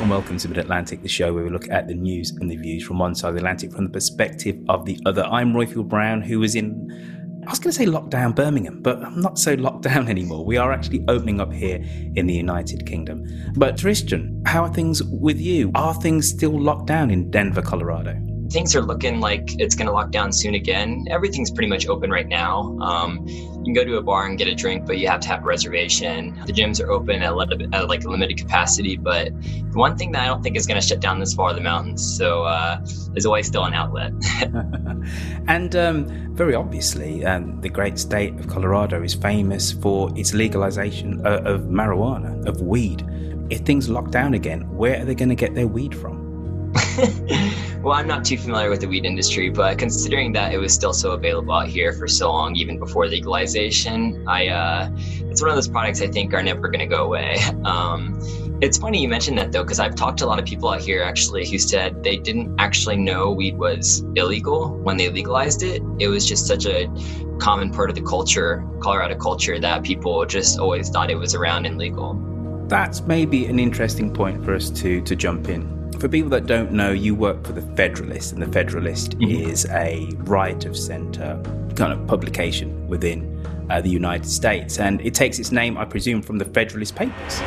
And welcome to Mid Atlantic, the show where we look at the news and the views from one side of the Atlantic from the perspective of the other. I'm Roifield Brown, who is in, I was going to say lockdown Birmingham, but I'm not so locked down anymore. We are actually opening up here in the United Kingdom. But Tristan, how are things with you? Are things still locked down in Denver, Colorado? Things are looking like it's going to lock down soon again. Everything's pretty much open right now. Um, you can go to a bar and get a drink, but you have to have a reservation. The gyms are open at, a, at like limited capacity, but the one thing that I don't think is going to shut down this far the mountains. So uh, there's always still an outlet. and um, very obviously, um, the great state of Colorado is famous for its legalization of, of marijuana, of weed. If things lock down again, where are they going to get their weed from? well, I'm not too familiar with the weed industry, but considering that it was still so available out here for so long, even before legalization, I uh, it's one of those products I think are never going to go away. Um, it's funny you mentioned that though, because I've talked to a lot of people out here actually who said they didn't actually know weed was illegal when they legalized it. It was just such a common part of the culture, Colorado culture, that people just always thought it was around and legal. That's maybe an interesting point for us to to jump in for people that don't know, you work for the Federalist, and the Federalist mm-hmm. is a right of centre kind of publication within uh, the United States, and it takes its name, I presume, from the Federalist Papers.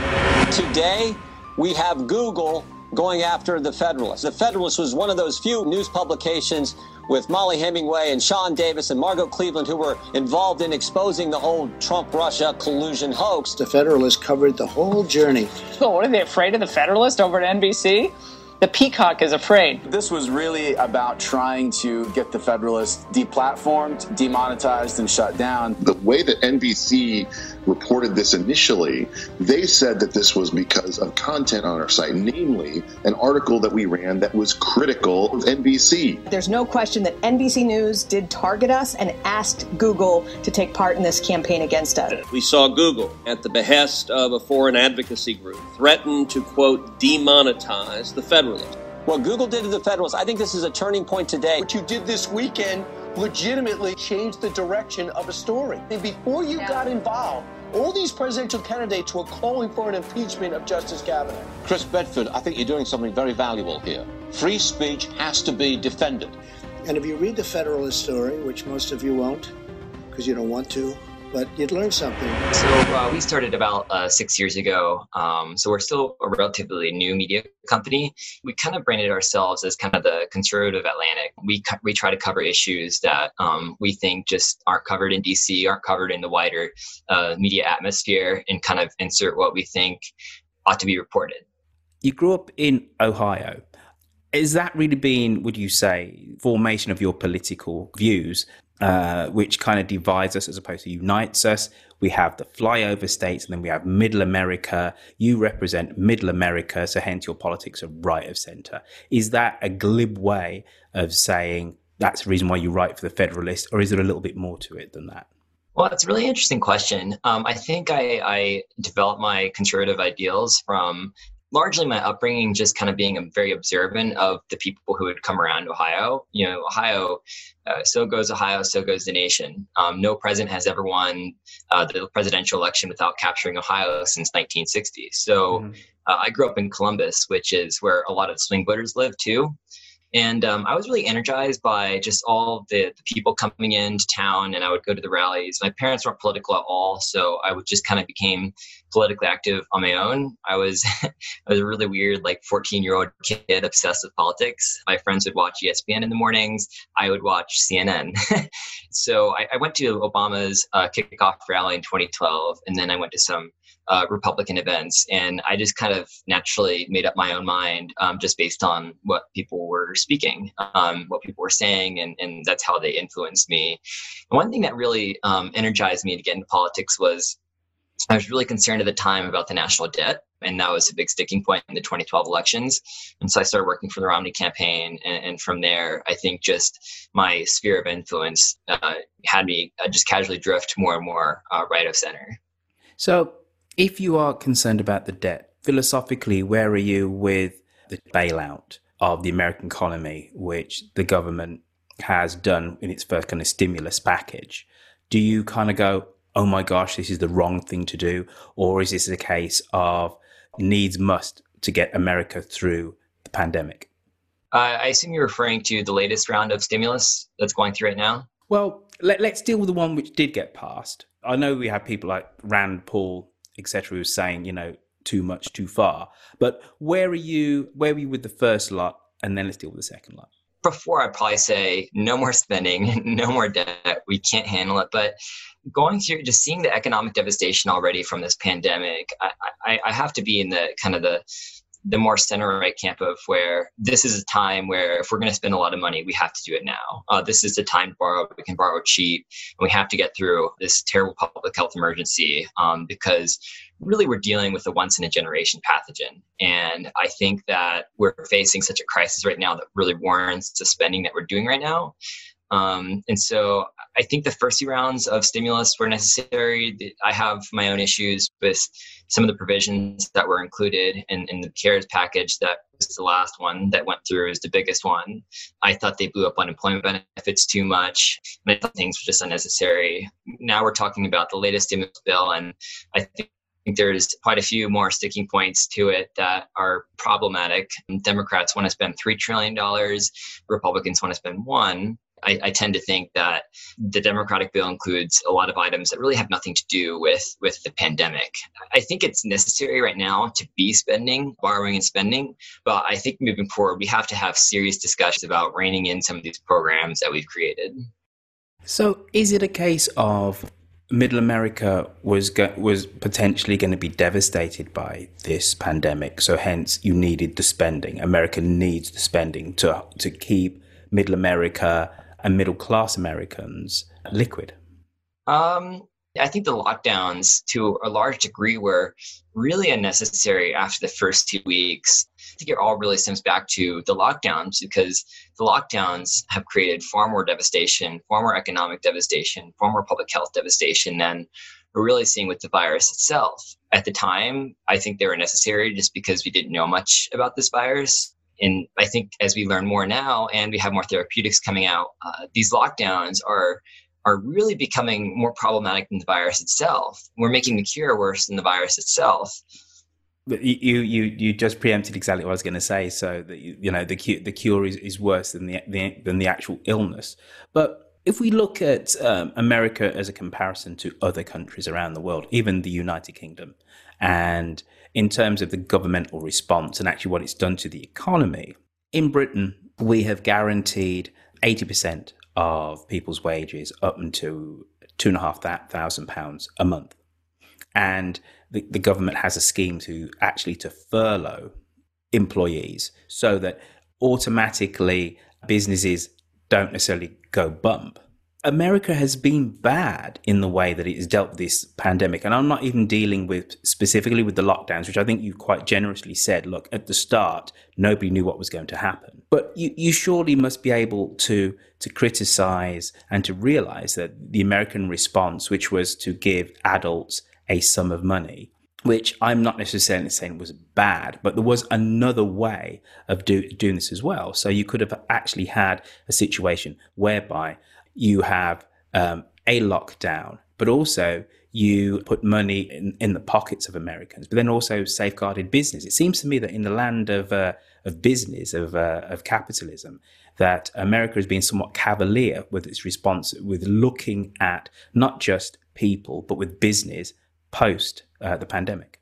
Today, we have Google going after the Federalist. The Federalist was one of those few news publications with Mollie Hemingway and Sean Davis and Margot Cleveland, who were involved in exposing the whole Trump Russia collusion hoax. The Federalist covered the whole journey. Oh, what are they afraid of the Federalist over at NBC? The peacock is afraid. This was really about trying to get the Federalists deplatformed, demonetized, and shut down. The way that NBC reported this initially, they said that this was because of content on our site, namely an article that we ran that was critical of NBC. There's no question that NBC News did target us and asked Google to take part in this campaign against us. We saw Google, at the behest of a foreign advocacy group, threaten to, quote, demonetize the Federalist. What Google did to the Federalists, I think this is a turning point today. What you did this weekend legitimately changed the direction of a story. And before you yeah. got involved, all these presidential candidates were calling for an impeachment of Justice Kavanaugh. Chris Bedford, I think you're doing something very valuable here. Free speech has to be defended. And if you read the Federalist story, which most of you won't, because you don't want to, but you'd learn something. So uh, we started about uh, six years ago. Um, so we're still a relatively new media company. We kind of branded ourselves as kind of the conservative Atlantic. We co- we try to cover issues that um, we think just aren't covered in DC, aren't covered in the wider uh, media atmosphere, and kind of insert what we think ought to be reported. You grew up in Ohio. Is that really been, would you say, formation of your political views uh, which kind of divides us as opposed to unites us. We have the flyover states, and then we have Middle America. You represent Middle America, so hence your politics are right of center. Is that a glib way of saying that's the reason why you write for the Federalist, or is there a little bit more to it than that? Well, it's a really interesting question. Um, I think I, I developed my conservative ideals from largely my upbringing just kind of being a very observant of the people who would come around Ohio. You know, Ohio, uh, so goes Ohio, so goes the nation. Um, no president has ever won uh, the presidential election without capturing Ohio since 1960. So mm-hmm. uh, I grew up in Columbus, which is where a lot of swing voters live too. And um, I was really energized by just all the, the, people coming into town, and I would go to the rallies. My parents weren't political at all, so I would just kind of became politically active on my own. I was I was a really weird, like 14 year old kid obsessed with politics. My friends would watch ESPN in the mornings. I would watch CNN. so I, I, went to Obama's uh, kickoff rally in 2012, and then I went to some uh, Republican events. And I just kind of naturally made up my own mind um, just based on what people were speaking, um, what people were saying, and, and that's how they influenced me. And one thing that really um, energized me to get into politics was I was really concerned at the time about the national debt. And that was a big sticking point in the 2012 elections. And so I started working for the Romney campaign. And, and from there, I think just my sphere of influence uh, had me uh, just casually drift more and more uh, right of center. So if you are concerned about the debt, philosophically, where are you with the bailout of the American economy, which the government has done in its first kind of stimulus package? Do you kind of go, oh my gosh, this is the wrong thing to do? Or is this a case of needs must to get America through the pandemic? Uh, I assume you're referring to the latest round of stimulus that's going through right now? Well, let, us deal with the one which did get passed. I know we have people like Rand Paul etc., was saying, you know, too much, too far. But where are you? Where are you with the first lot, and then let's deal with the second lot. Before I'd probably say no more spending, no more debt. We can't handle it. But going through just seeing the economic devastation already from this pandemic, I, I, I have to be in the kind of the the more center right camp of where this is a time where if we're going to spend a lot of money, we have to do it now. Uh, this is the time to borrow. We can borrow cheap, and we have to get through this terrible public health emergency um, because really we're dealing with a once in a generation pathogen. And I think that we're facing such a crisis right now that really warrants the spending that we're doing right now. Um, and so I think the first few rounds of stimulus were necessary. I have my own issues with some of the provisions that were included in, in the CARES package that was the last one that went through is the biggest one. I thought they blew up unemployment benefits too much. And I thought things were just unnecessary. Now we're talking about the latest stimulus bill, and I think there's quite a few more sticking points to it that are problematic. Democrats want to spend $3 trillion, Republicans want to spend one. I, I, tend to think that the Democratic bill includes a lot of items that really have nothing to do with with the pandemic. I think it's necessary right now to be spending, borrowing and spending, but I think moving forward we have to have serious discussions about reining in some of these programs that we've created. So, is it a case of Middle America was go- was potentially going to be devastated by this pandemic? So, hence, you needed the spending. America needs the spending to to keep Middle America and middle class Americans liquid? Um, I think the lockdowns, to a large degree, were really unnecessary after the first two weeks. I think it all really stems back to the lockdowns because the lockdowns have created far more devastation, far more economic devastation, far more public health devastation than we're really seeing with the virus itself. At the time, I think they were necessary just because we didn't know much about this virus and I think as we learn more now and we have more therapeutics coming out, uh, these lockdowns are are really becoming more problematic than the virus itself. We're making the cure worse than the virus itself. You you you just preempted exactly what I was going to say. So that you, you know the cure the cure is, is worse than the, the than the actual illness. But if we look at um, America as a comparison to other countries around the world, even the United Kingdom, and in terms of the governmental response and actually what it's done to the economy, in Britain, we have guaranteed 80% of people's wages up until two and a half thousand pounds a month. And the, the government has a scheme to actually to furlough employees so that automatically businesses don't necessarily go bump. America has been bad in the way that it has dealt with this pandemic. And I'm not even dealing with specifically with the lockdowns, which I think you quite generously said, look, at the start, nobody knew what was going to happen. But you, you surely must be able to, to criticize and to realize that the American response, which was to give adults a sum of money, which I'm not necessarily saying was bad, but there was another way of do, doing this as well. So you could have actually had a situation whereby you have um, a lockdown, but also you put money in, in the pockets of Americans, but then also safeguarded business. It seems to me that in the land of uh, of business of uh, of capitalism, that America has been somewhat cavalier with its response, with looking at not just people but with business post uh, the pandemic.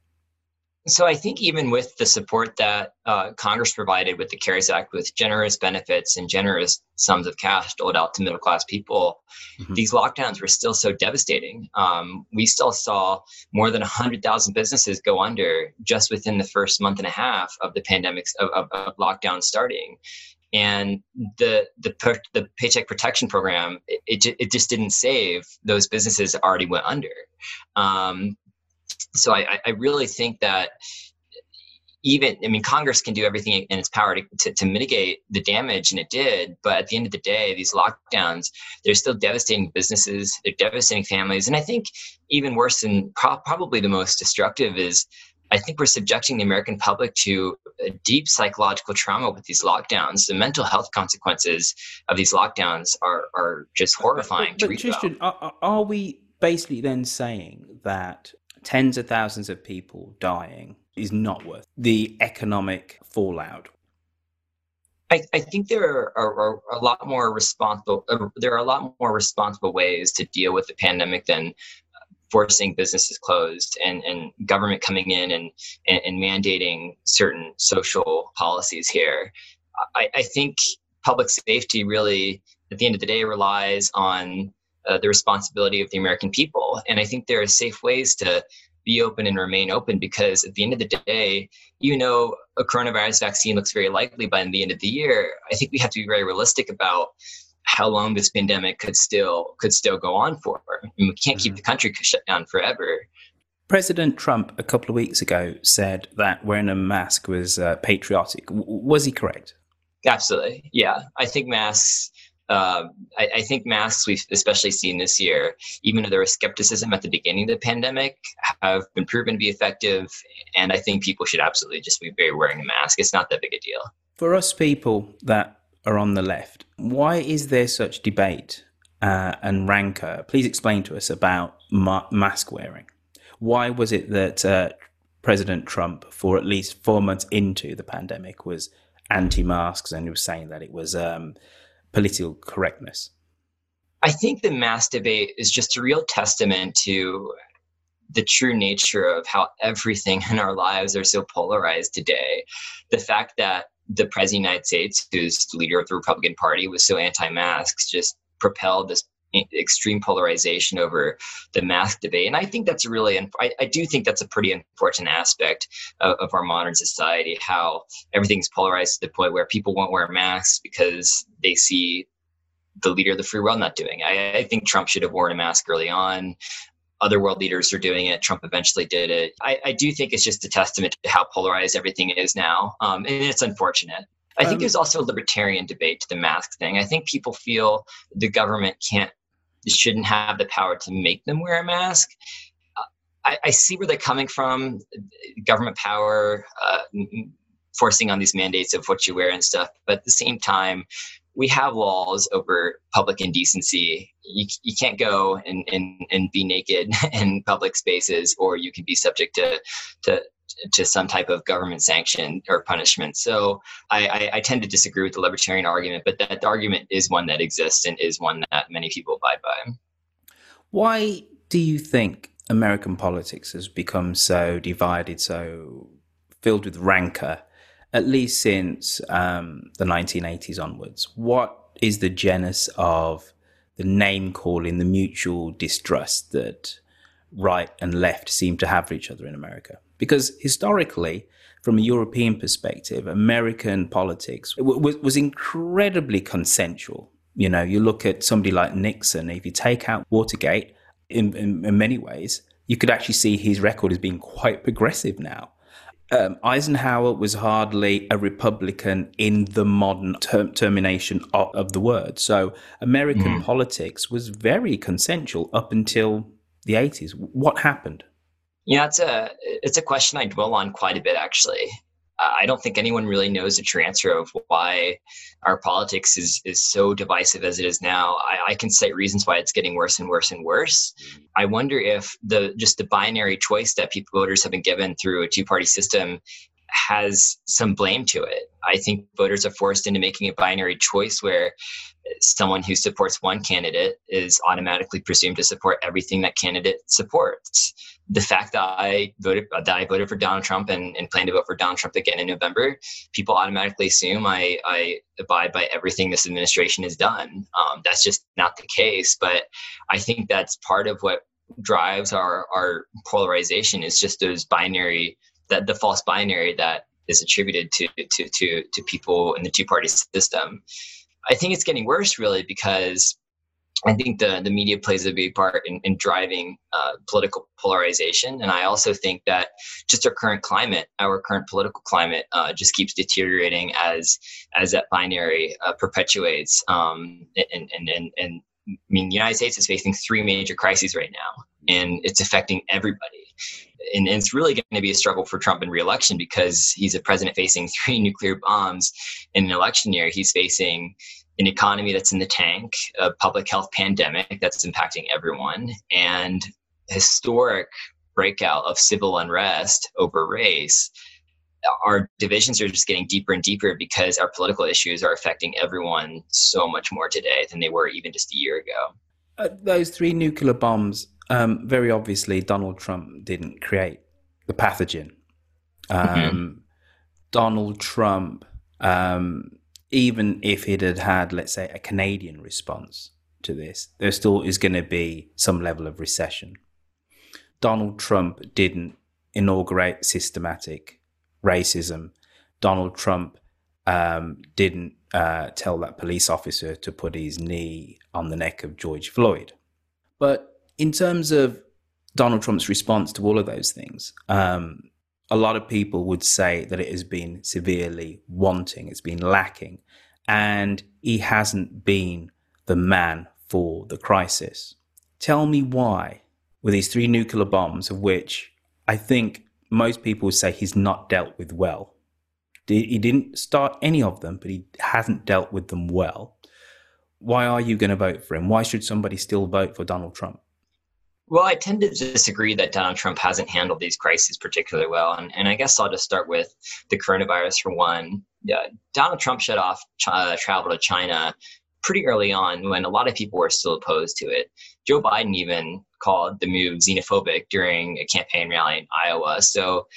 So I think even with the support that uh, Congress provided with the CARES Act, with generous benefits and generous sums of cash doled out to middle class people, mm-hmm. these lockdowns were still so devastating. Um, we still saw more than 100,000 businesses go under just within the first month and a half of the pandemic of, of, of lockdown starting. And the the the Paycheck Protection Program it, it, it just didn't save those businesses that already went under. Um, so I, I really think that even i mean congress can do everything in its power to, to, to, mitigate the damage and it did. But at the end of the day these lockdowns they're still devastating businesses they're devastating families. And i think even worse than pro- probably the most destructive is i think we're subjecting the american public to a deep psychological trauma with these lockdowns. The mental health consequences of these lockdowns are, are just horrifying but, but, but Tristan, are, are we basically then saying that tens of thousands of people dying is not worth the economic fallout. I, I think there are, are, are, a lot more responsible. Uh, there are a lot more responsible ways to deal with the pandemic than forcing businesses closed and, and government coming in and, and, and mandating certain social policies here. I, I think public safety really, at the end of the day, relies on uh, the responsibility of the American people. And I think there are safe ways to be open and remain open because at the end of the day, you know, a coronavirus vaccine looks very likely by the end of the year. I think we have to be very realistic about how long this pandemic could still could still go on for. I mean, we can't keep mm-hmm. the country shut down forever. President Trump a couple of weeks ago said that wearing a mask was uh, patriotic. W- was he correct? Absolutely. Yeah. I think masks uh, I, I, think masks we've especially seen this year, even though there was skepticism at the beginning of the pandemic, have been proven to be effective. And I think people should absolutely just be wearing a mask. It's not that big a deal. For us people that are on the left, why is there such debate uh, and rancor? Please explain to us about ma- mask wearing. Why was it that uh, President Trump, for at least four months into the pandemic, was anti-masks and he was saying that it was um, political correctness? I think the mass debate is just a real testament to the true nature of how everything in our lives are so polarized today. The fact that the president of the United States, who's the leader of the Republican Party, was so anti-masks, just propelled this extreme polarization over the mask debate. And I think that's really, I, I do think that's a pretty important aspect of, of, our modern society, how everything's polarized to the point where people won't wear masks because they see the leader of the free world not doing it. I, I think Trump should have worn a mask early on. Other world leaders are doing it. Trump eventually did it. I, I do think it's just a testament to how polarized everything is now. Um, and it's unfortunate. I think um, there's also a libertarian debate to the mask thing. I think people feel the government can't shouldn't have the power to make them wear a mask. Uh, I, I, see where they're coming from. Government power uh, forcing on these mandates of what you wear and stuff. But at the same time, we have laws over public indecency. You, you can't go and, and, and be naked in public spaces, or you can be subject to, to, to some type of government sanction or punishment. So I, I, I, tend to disagree with the libertarian argument, but that argument is one that exists and is one that many people abide by. Why do you think American politics has become so divided, so filled with rancor, at least since um, the 1980s onwards? What is the genus of the name calling, the mutual distrust that right and left seem to have for each other in America? Because historically, from a European perspective, American politics was, was incredibly consensual. You know, you look at somebody like Nixon, if you take out Watergate, in, in, in many ways, you could actually see his record as being quite progressive now. Um, Eisenhower was hardly a Republican in the modern term, termination of, of, the word. So American mm. politics was very consensual up until the 80s. What happened? Yeah, it's a it's a question I dwell on quite a bit actually. Uh, I don't think anyone really knows the true answer of why our politics is is so divisive as it is now. I, I, can cite reasons why it's getting worse and worse and worse. I wonder if the just the binary choice that people voters have been given through a two party system has some blame to it. I think voters are forced into making a binary choice where someone who supports one candidate is automatically presumed to support everything that candidate supports the fact that I voted that I voted for Donald Trump and, and plan to vote for Donald Trump again in November, people automatically assume I, I abide by everything this administration has done. Um, that's just not the case. But I think that's part of what drives our our polarization is just those binary that the false binary that is attributed to to to to people in the two party system. I think it's getting worse really because I think the, the media plays a big part in, in driving uh, political polarization. And I also think that just our current climate, our current political climate, uh, just keeps deteriorating as as that binary uh, perpetuates. Um, and, and, and, and I mean, the United States is facing three major crises right now, and it's affecting everybody. And, it's really going to be a struggle for Trump in reelection because he's a president facing three nuclear bombs in an election year. He's facing an economy that's in the tank, a public health pandemic that's impacting everyone, and historic breakout of civil unrest over race, our divisions are just getting deeper and deeper because our political issues are affecting everyone so much more today than they were even just a year ago. Uh, those three nuclear bombs, um, very obviously, Donald Trump didn't create the pathogen. Um, mm-hmm. Donald Trump um, even if it had had, let's say, a Canadian response to this, there still is going to be some level of recession. Donald Trump didn't inaugurate systematic racism. Donald Trump um, didn't uh, tell that police officer to put his knee on the neck of George Floyd. But in terms of Donald Trump's response to all of those things, um, a lot of people would say that it has been severely wanting, it's been lacking, and he hasn't been the man for the crisis. Tell me why, with these three nuclear bombs, of which I think most people would say he's not dealt with well. He didn't start any of them, but he hasn't dealt with them well. Why are you going to vote for him? Why should somebody still vote for Donald Trump? Well, I tend to disagree that Donald Trump hasn't handled these crises particularly well. And, and I guess I'll just start with the coronavirus for one. Yeah, Donald Trump shut off uh, travel to China pretty early on when a lot of people were still opposed to it. Joe Biden even called the move xenophobic during a campaign rally in Iowa. So,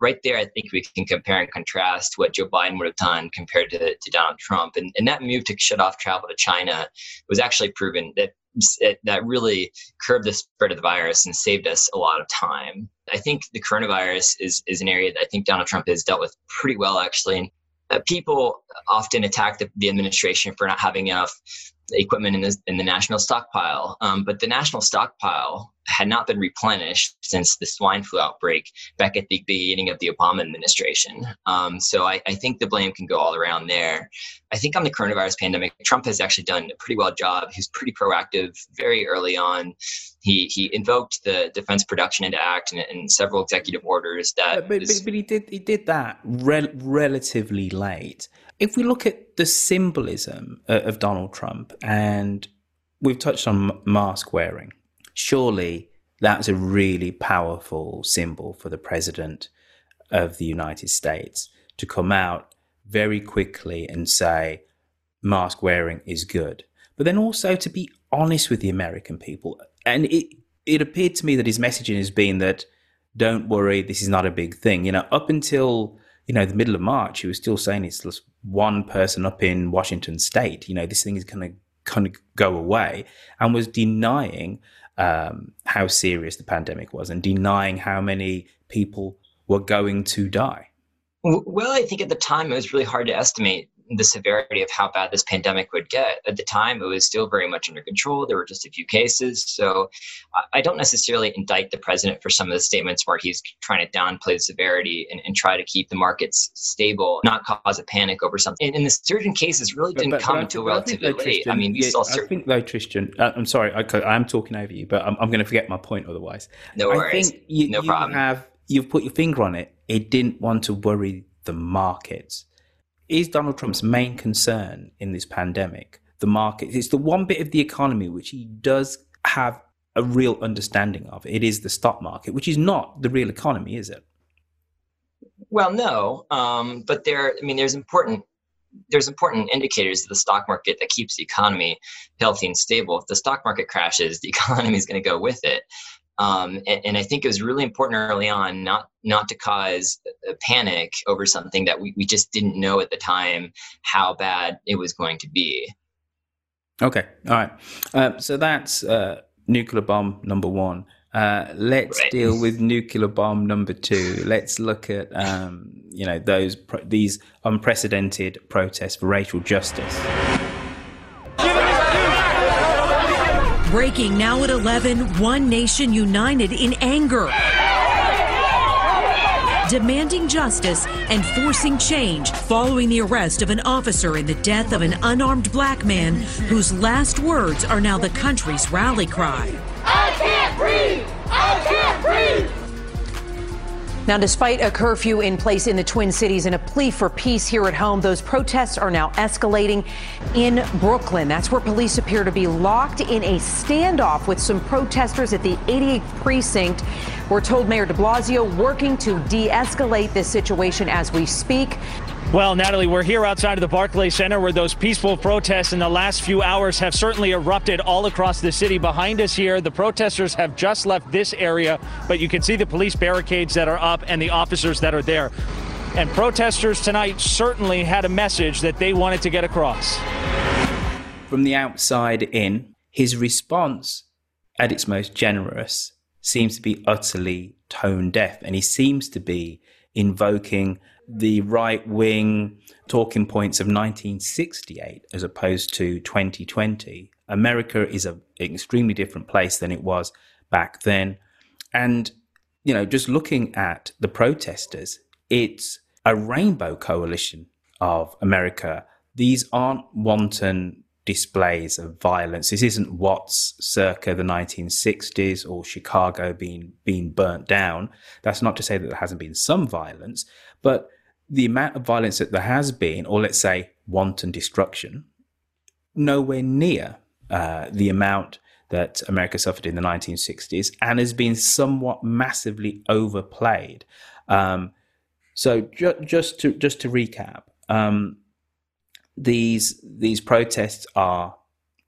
right there, I think we can compare and contrast what Joe Biden would have done compared to, to Donald Trump. And, and that move to shut off travel to China was actually proven that it, that really curbed the spread of the virus and saved us a lot of time. I think the coronavirus is, is an area that I think Donald Trump has dealt with pretty well, actually. Uh, people often attack the, the, administration for not having enough equipment in the, in the national stockpile. Um, but the national stockpile had not been replenished since the swine flu outbreak back at the beginning of the Obama administration. Um, so I, I, think the blame can go all around there. I think on the coronavirus pandemic, Trump has actually done a pretty well job. He's pretty proactive very early on. He he invoked the Defense Production Act and, and several executive orders that. But, but, but, he did he did that rel- relatively late. If we look at the symbolism of Donald Trump, and we've touched on mask wearing surely that's a really powerful symbol for the president of the United States to come out very quickly and say mask wearing is good, but then also to be honest with the American people. And it it appeared to me that his messaging has been that don't worry, this is not a big thing. You know, up until you know the middle of March, he was still saying it's just one person up in Washington State. You know, this thing is going to kind of go away, and was denying um, how serious the pandemic was and denying how many people were going to die? Well, I think at the time it was really hard to estimate the severity of how bad this pandemic would get. At the time, it was still very much under control. There were just a few cases. So I don't necessarily indict the president for some of the statements where he's trying to downplay the severity and, and try to keep the markets stable, not cause a panic over something. And, and the surgeon cases really didn't but, but, come until relatively late. I mean, we yeah, saw. Certain... I think though, Tristan, uh, I'm sorry, I, I, am talking over you, but I'm, I'm going to forget my point otherwise. No worries. I think you, no you problem. have you've put your finger on it. It didn't want to worry the markets. Is Donald Trump's main concern in this pandemic the market? It's the one bit of the economy which he does have a real understanding of. It is the stock market, which is not the real economy, is it? Well, no, um, but there. I mean, there's important there's important indicators of the stock market that keeps the economy healthy and stable. If the stock market crashes, the economy is going to go with it. Um, and, and, I think it was really important early on not not to cause a panic over something that we, we just didn't know at the time how bad it was going to be. Okay, all right. Uh, so that's uh, nuclear bomb number one. Uh, let's right. deal with nuclear bomb number two. Let's look at um, you know those pro- these unprecedented protests for racial justice. Breaking now at 11, One Nation United in anger. Demanding justice and forcing change following the arrest of an officer in the death of an unarmed black man whose last words are now the country's rally cry. I can't breathe! I can't breathe! Now, despite a curfew in place in the Twin Cities and a plea for peace here at home, those protests are now escalating in Brooklyn. That's where police appear to be locked in a standoff with some protesters at the 88th precinct. We're told Mayor de Blasio working to de escalate this situation as we speak. Well, Natalie, we're here outside of the Barclays Center where those peaceful protests in the last few hours have certainly erupted all across the city. Behind us here, the protesters have just left this area, but you can see the police barricades that are up and the officers that are there. And protesters tonight certainly had a message that they wanted to get across. From the outside in, his response, at its most generous, seems to be utterly tone deaf, and he seems to be invoking the right wing talking points of 1968 as opposed to 2020. America is an extremely different place than it was back then. And, you know, just looking at the protesters, it's a rainbow coalition of America. These aren't wanton displays of violence. This isn't Watts circa the 1960s or Chicago being being burnt down. That's not to say that there hasn't been some violence, but the amount of violence that there has been, or let's say wanton destruction, nowhere near uh, the amount that America suffered in the 1960s and has been somewhat massively overplayed. Um, so ju- just to just to recap, um, these these protests are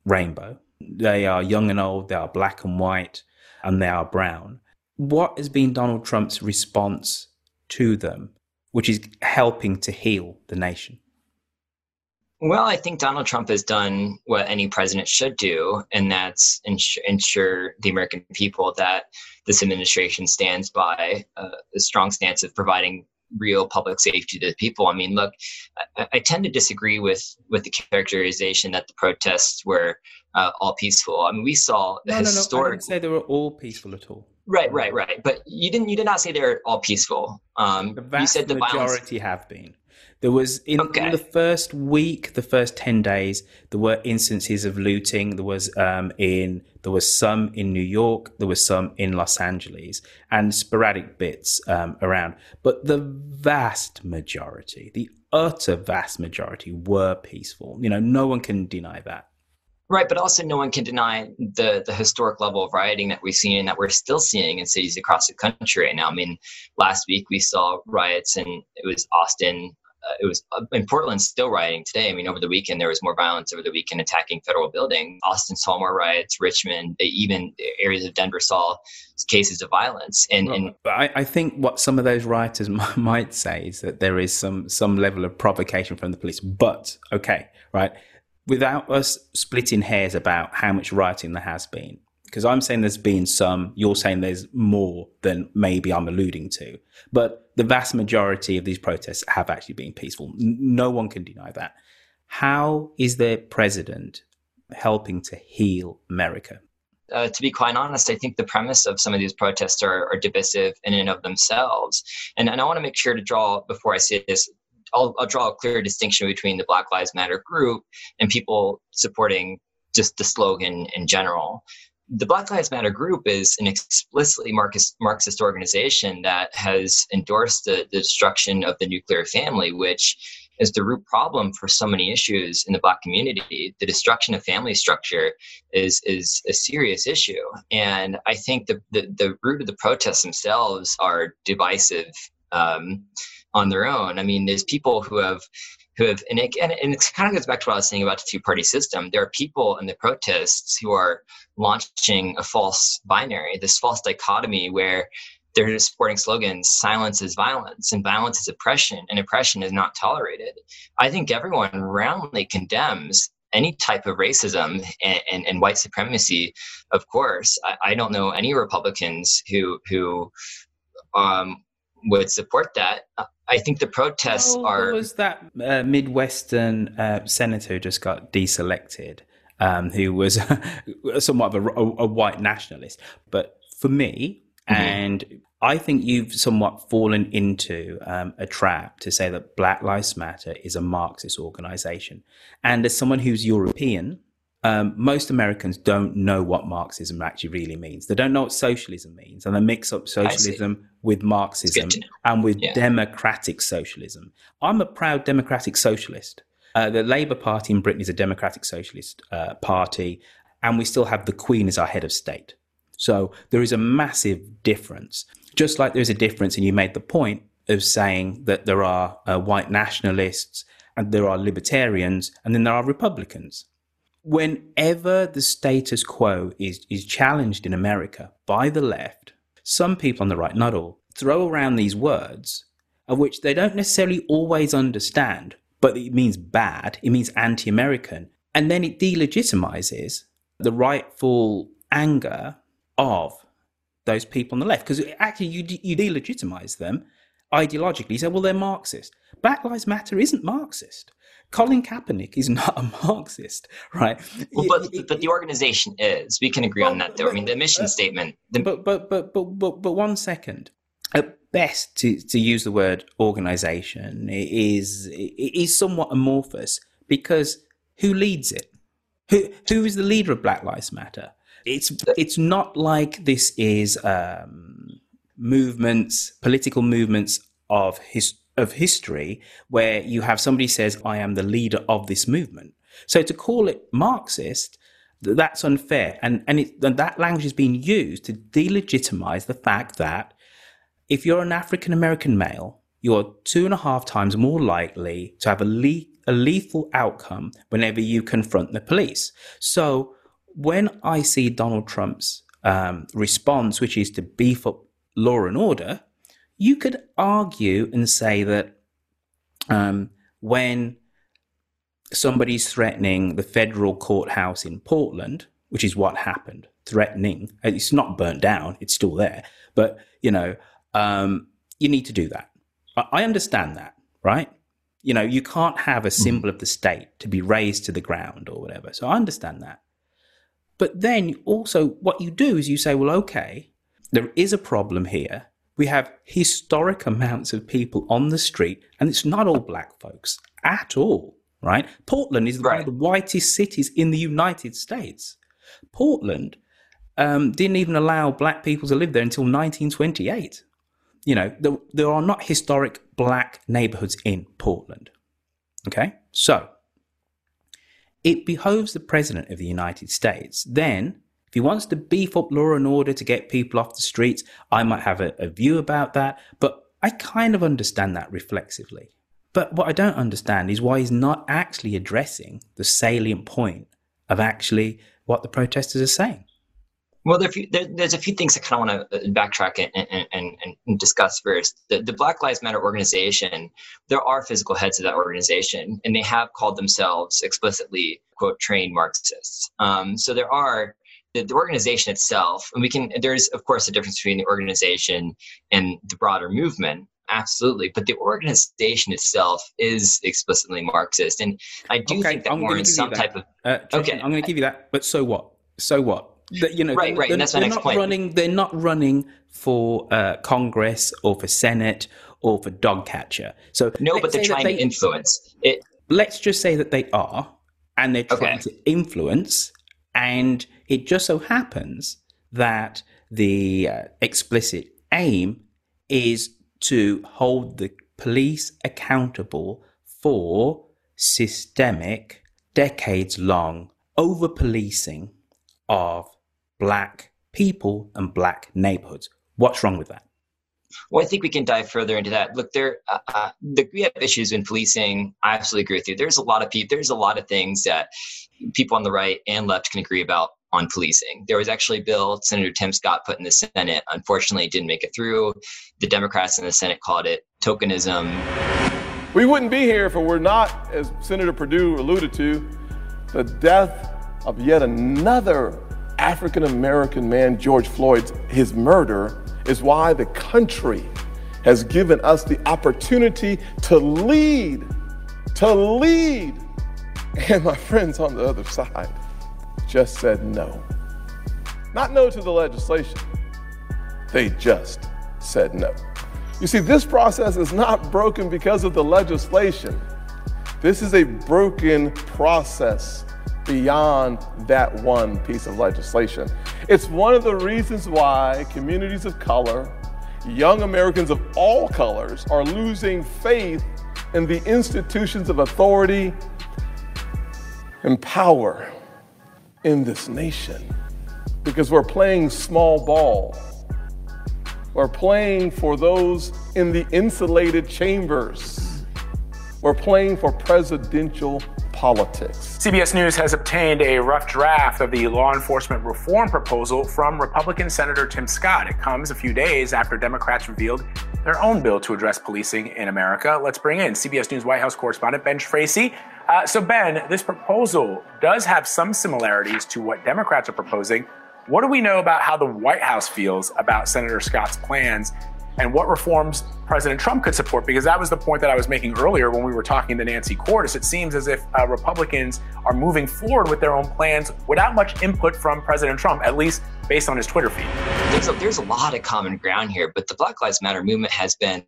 rainbow. They are young and old. They are black and white, and they are brown. What has been Donald Trump's response to them? Which is helping to heal the nation? Well, I think Donald Trump has done what any president should do, and that's ensure, ensure the American people that this administration stands by uh, a strong stance of providing real public safety to the people. I mean, look, I, I, tend to disagree with with the characterization that the protests were uh, all peaceful. I mean, we saw no, historic. No, no, I didn't say they were all peaceful at all. Right, right, right. But you didn't. You did not say they're all peaceful. Um, the vast you said the majority violence... have been. There was in, okay. in, the first week, the first ten days, there were instances of looting. There was um, in there was some in New York. There was some in Los Angeles, and sporadic bits um, around. But the vast majority, the utter vast majority, were peaceful. You know, no one can deny that. Right, but also no one can deny the the historic level of rioting that we've seen and that we're still seeing in cities across the country right now. I mean, last week we saw riots and it was Austin, uh, it was uh, in Portland still rioting today. I mean, over the weekend there was more violence over the weekend attacking federal buildings. Austin saw more riots. Richmond, even areas of Denver saw cases of violence. And, well, and I, I, think what some of those rioters might say is that there is some some level of provocation from the police. But okay, right without us splitting hairs about how much writing there has been, because I'm saying there's been some, you're saying there's more than maybe I'm alluding to. But the vast majority of these protests have actually been peaceful. No one can deny that. How is the president helping to heal America? Uh, to be quite honest, I think the premise of some of these protests are, are divisive in and of themselves. And, and I want to make sure to draw, before I say this, I'll, I'll draw a clear distinction between the Black Lives Matter group and people supporting just the slogan in general. The Black Lives Matter group is an explicitly Marxist, Marxist organization that has endorsed the, the destruction of the nuclear family, which is the root problem for so many issues in the black community. The destruction of family structure is is a serious issue, and I think the the, the root of the protests themselves are divisive um, on their own. I mean, there's people who have who have and it, and, it kind of goes back to what I was saying about the two party system. There are people in the protests who are launching a false binary, this false dichotomy where they're supporting slogans silence is violence and violence is oppression and oppression is not tolerated i think everyone roundly condemns any type of racism and, and, and white supremacy of course I, I, don't know any republicans who who um, would support that i think the protests are was that uh, midwestern uh, senator who just got deselected um, who was somewhat of a, a, a white nationalist but for me Mm-hmm. And I think you've somewhat fallen into um, a trap to say that Black Lives Matter is a Marxist organization. And as someone who's European, um, most Americans don't know what Marxism actually really means. They don't know what socialism means, and they mix up socialism with Marxism and with yeah. democratic socialism. I'm a proud democratic socialist. Uh, the Labour Party in Britain is a democratic socialist uh, party, and we still have the Queen as our head of state. So there is a massive difference. Just like there's a difference, and you made the point of saying that there are uh, white nationalists and there are libertarians and then there are Republicans. Whenever the status quo is, is challenged in America by the left, some people on the right, not all, throw around these words of which they don't necessarily always understand, but it means bad, it means anti American. And then it delegitimizes the rightful anger of those people on the left because actually you you delegitimize them ideologically. You say, well, they're Marxist. Black Lives Matter isn't Marxist. Colin Kaepernick is not a Marxist, right? Well, but but the organization is. We can agree well, on that, though. But, I mean, the mission uh, statement. The... But, but but but but but one second. At best, to to use the word organization is is somewhat amorphous because who leads it? Who who is the leader of Black Lives Matter? it's it's not like this is um, movements, political movements of his of history where you have somebody says, "I am the leader of this movement." So to call it Marxist, that's unfair, and and, it, and that language is being used to delegitimize the fact that if you're an African American male, you're two and a half times more likely to have a, le- a lethal outcome whenever you confront the police. So when I see Donald Trump's um, response, which is to beef up law and order, you could argue and say that um, when somebody's threatening the federal courthouse in Portland, which is what happened, threatening, it's not burnt down, it's still there, but you know, um, you need to do that. I understand that, right? You know, you can't have a mm-hmm. symbol of the state to be razed to the ground or whatever. So I understand that. But then also, what you do is you say, well, okay, there is a problem here. We have historic amounts of people on the street, and it's not all black folks at all, right? Portland is right. one of the whitest cities in the United States. Portland um, didn't even allow black people to live there until 1928. You know, there, there are not historic black neighborhoods in Portland. Okay, so it behoves the President of the United States then, he wants to beef up law and order to get people off the streets, I might have a, a view about that, but I kind of understand that reflexively. But what I don't understand is why he's not actually addressing the salient point of actually what the protesters are saying. Well, there, there, there's a few things I kind of want to uh, backtrack and, and, and discuss first. The, the, Black Lives Matter organization, there are physical heads of that organization, and they have called themselves explicitly, quote, trained Marxists. Um, so there are the, the, organization itself, and we can, there's, of course, a difference between the organization and the broader movement. absolutely. But the organization itself is explicitly Marxist, and I do Okay, think that I'm warrants some that. type of Uh, Okay. I'm going to give you that. But so what? So what? That, you know, Right, they're, right, they're- and that's my they're next not point. running. They're not running for uh, Congress or for Senate or for dog catcher. So no, but they're trying they- to influence it. Let's just say that they are, and they're trying to influence. And it just so happens that the uh, explicit aim is to hold the police accountable for systemic, decades long over policing of black people and black neighborhoods. What's wrong with that? Well, I think we can dive further into that. Look, there uh, uh, the, we have issues in policing. I absolutely agree with you. There's a lot of people. There's a lot of things that people on the right and left can agree about on policing. There was actually a bill Senator Tim Scott put in the Senate. Unfortunately, didn't make it through. The Democrats in the Senate called it tokenism. We wouldn't be here if it were not, as Senator Perdue alluded to, the death of yet another African American man, George Floyd's his murder is why the country has given us the opportunity to lead, to lead. And my friends on the other side just said no. Not no to the legislation, they just said no. You see, this process is not broken because of the legislation. This is a broken process beyond that one piece of legislation. It's one of the reasons why communities of color, young Americans of all colors, are losing faith in the institutions of authority and power in this nation because we're playing small ball. We're playing for those in the insulated chambers. We're playing for presidential politics. CBS News has obtained a rough draft of the law enforcement reform proposal from Republican Senator Tim Scott. It comes a few days after Democrats revealed their own bill to address policing in America. Let's bring in CBS News White House correspondent Ben Tracy. Uh, so, Ben, this proposal does have some similarities to what Democrats are proposing. What do we know about how the White House feels about Senator Scott's plans and what reforms President Trump could support? Because that was the point that I was making earlier when we were talking to Nancy Cordes. It seems as if uh, Republicans are moving forward with their own plans without much input from President Trump, at least based on his Twitter feed. There's a, there's a lot of common ground here, but the Black Lives Matter movement has been,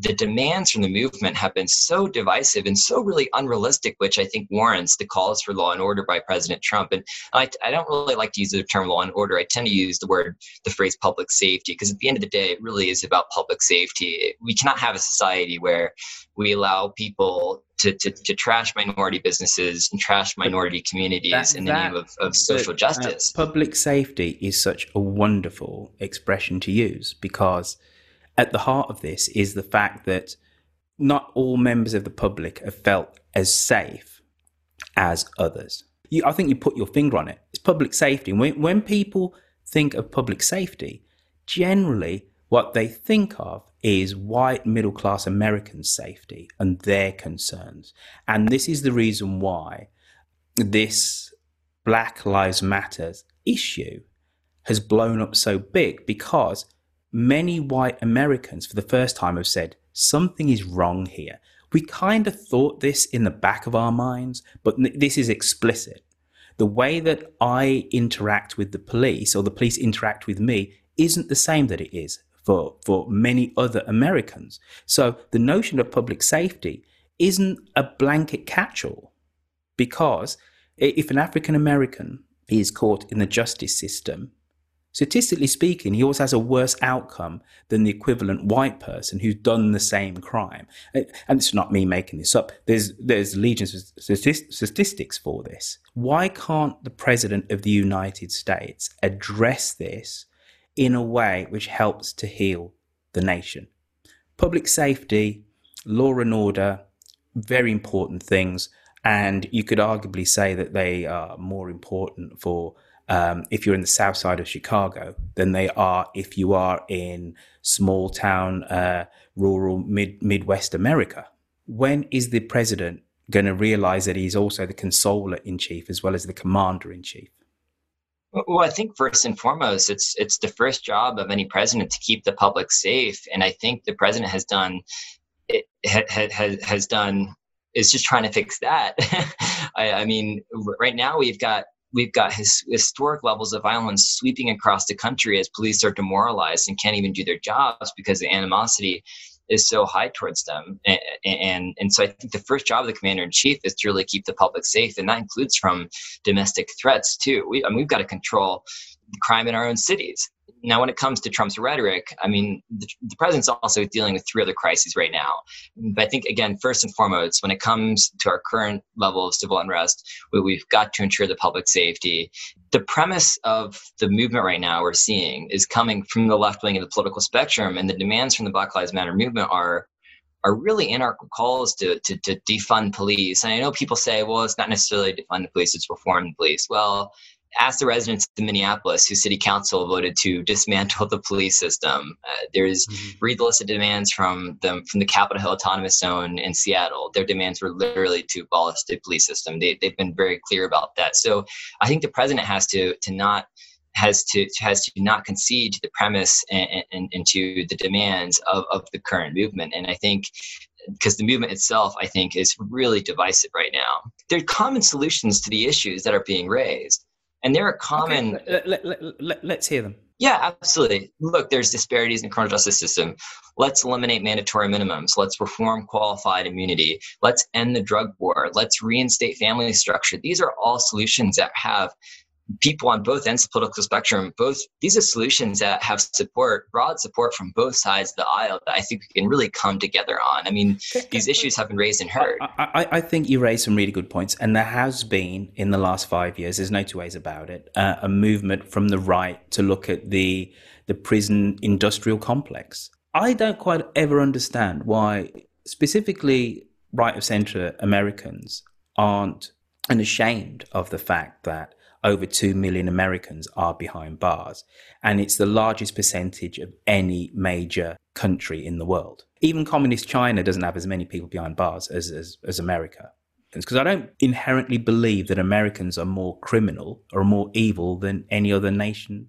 the demands from the movement have been so divisive and so really unrealistic, which I think warrants the calls for law and order by President Trump. And I, I don't really like to use the term law and order. I tend to use the word, the phrase public safety, because at the end of the day, it really is about public safety. We cannot have a society where we allow people to, to, to trash minority businesses and trash minority communities That- in the that- name of, of social but, uh, justice. public safety is such a wonderful expression to use because at the heart of this is the fact that not all members of the public have felt as safe as others. You, I think you put your finger on it. It's public safety. When, when people think of public safety, generally what they think of is white middle class Americans' safety and their concerns. And this is the reason why this Black Lives Matters issue has blown up so big because many white Americans, for the first time, have said something is wrong here. We kind of thought this in the back of our minds, but this is explicit. The way that I interact with the police or the police interact with me isn't the same that it is for, for many other Americans. So the notion of public safety isn't a blanket catch all because if an African American is caught in the justice system, statistically speaking, he always has a worse outcome than the equivalent white person who's done the same crime. And it's not me making this up. There's there's legions of statistics for this. Why can't the president of the United States address this in a way which helps to heal the nation? Public safety, law and order, very important things. And you could arguably say that they are more important for um, if you're in the south side of Chicago than they are if you are in small town, uh, rural mid Midwest America. When is the president going to realize that he's also the consoler in chief as well as the commander in chief? Well, I think first and foremost, it's it's the first job of any president to keep the public safe, and I think the president has done it has has done is just trying to fix that. I, I, mean, right now we've got we've got his, historic levels of violence sweeping across the country as police are demoralized and can't even do their jobs because the animosity is so high towards them. And, and, and so I think the first job of the commander in chief is to really keep the public safe, and that includes from domestic threats too. We, I mean, we've got to control crime in our own cities. Now, when it comes to Trump's rhetoric, I mean, the, the, president's also dealing with three other crises right now. But I think, again, first and foremost, when it comes to our current level of civil unrest, we, we've got to ensure the public safety. The premise of the movement right now we're seeing is coming from the left wing of the political spectrum, and the demands from the Black Lives Matter movement are are really anarchical calls to, to, to defund police. And I know people say, well, it's not necessarily defund the police, it's reform the police. Well, ask the residents of Minneapolis, whose city council voted to dismantle the police system. Uh, there's mm-hmm. read the list of demands from them from the Capitol Hill Autonomous Zone in Seattle. Their demands were literally to abolish the police system. They, they've been very clear about that. So I think the president has to to not has to has to not concede to the premise and, and, and to the demands of, of the current movement. And I think because the movement itself, I think, is really divisive right now. There are common solutions to the issues that are being raised and there are common. Okay. Let, let, let, let's hear them. Yeah, absolutely. Look, there's disparities in the criminal justice system. Let's eliminate mandatory minimums. Let's reform qualified immunity. Let's end the drug war. Let's reinstate family structure. These are all solutions that have people on both ends of the political spectrum, both these are solutions that have support, broad support from both sides of the aisle that I think we can really come together on. I mean, these issues have been raised and heard. I, I, I, think you raised some really good points, and there has been in the last five years. There's no two ways about it. Uh, a movement from the right to look at the the prison industrial complex. I don't quite ever understand why, specifically right of center Americans aren't unashamed of the fact that over 2 million Americans are behind bars. And it's the largest percentage of any major country in the world. Even communist China doesn't have as many people behind bars as, as, as America. Because I don't inherently believe that Americans are more criminal or more evil than any other nation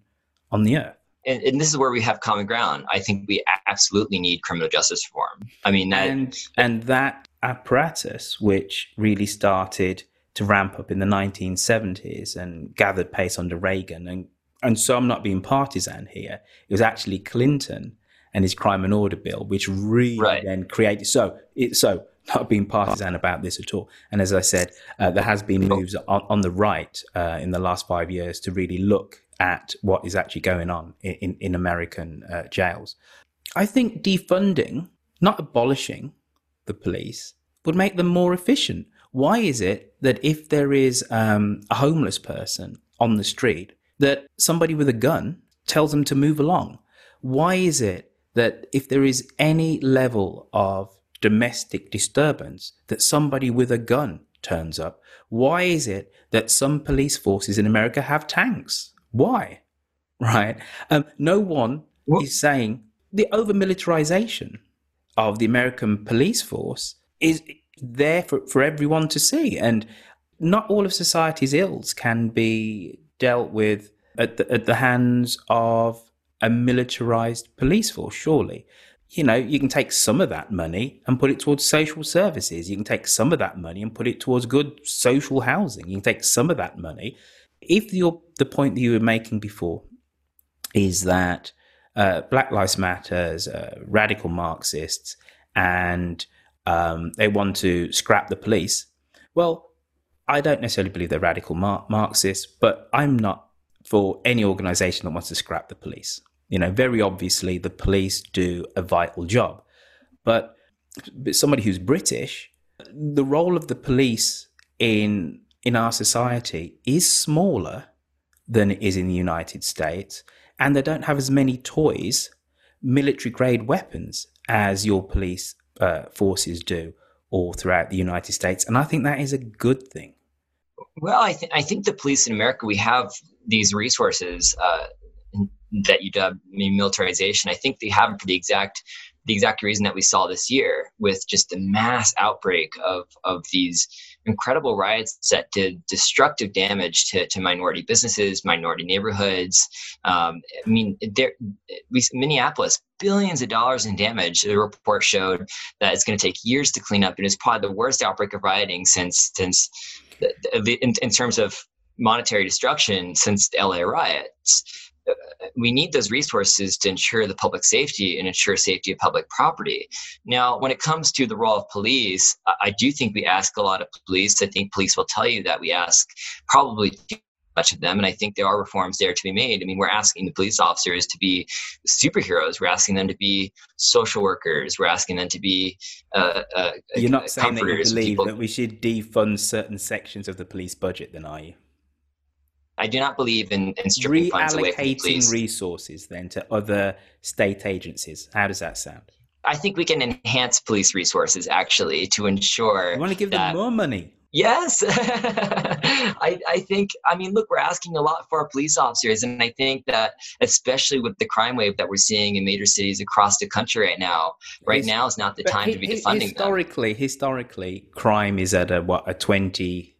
on the earth. And, and, this is where we have common ground. I think we absolutely need criminal justice reform. I mean, that, and and that apparatus, which really started to ramp up in the 1970s and gathered pace under Reagan. And, and so I'm not being partisan here. It was actually Clinton and his crime and order bill, which really right. then created. So, it, so not being partisan about this at all. And as I said, uh, there has been moves on, on the right uh, in the last five years to really look at what is actually going on in, in, in American uh, jails. I think defunding, not abolishing the police, would make them more efficient. Why is it that if there is um, a homeless person on the street, that somebody with a gun tells them to move along? Why is it that if there is any level of domestic disturbance, that somebody with a gun turns up? Why is it that some police forces in America have tanks? Why? Right? Um, no one what? is saying the over militarization of the American police force is there for, for everyone to see. And not all of society's ills can be dealt with at the, at the hands of a militarized police force, surely. You know, you can take some of that money and put it towards social services. You can take some of that money and put it towards good social housing. You can take some of that money. If your, the point that you were making before is that uh, Black Lives Matters, uh, radical Marxists, and um, they want to scrap the police. Well, I don't necessarily believe they're radical Mar- Marxists, but I'm not for any organization that wants to scrap the police. You know, very obviously, the police do a vital job. But, but somebody who's British, the role of the police in in our society is smaller than it is in the United States, and they don't have as many toys, military grade weapons as your police uh, forces do all throughout the United States. And I think that is a good thing. Well, I, th- I think the police in America, we have these resources uh, that you dub militarization. I think they have for the exact the exact reason that we saw this year with just the mass outbreak of of these incredible riots that did destructive damage to, to minority businesses, minority neighborhoods. Um, I mean, there, Minneapolis, billions of dollars in damage. The report showed that it's going to take years to clean up, and it's probably the worst outbreak of rioting since since in, in terms of monetary destruction since the LA riots we need those resources to ensure the public safety and ensure safety of public property. Now, when it comes to the role of police, I do think we ask a lot of police. I think police will tell you that we ask probably too much of them, and I think there are reforms there to be made. I mean, we're asking the police officers to be superheroes. We're asking them to be social workers. We're asking them to be. Uh, uh, You're not saying that you believe that we should defund certain sections of the police budget, then, are you? I do not believe in, in stripping funds away from police. resources then to other state agencies. How does that sound? I think we can enhance police resources actually to ensure. You want to give that, them more money? Yes. I, I think, I mean, look, we're asking a lot for our police officers. And I think that, especially with the crime wave that we're seeing in major cities across the country right now, right His, now is not the time to be defunding historically, them. Historically, crime is at a, what, a 20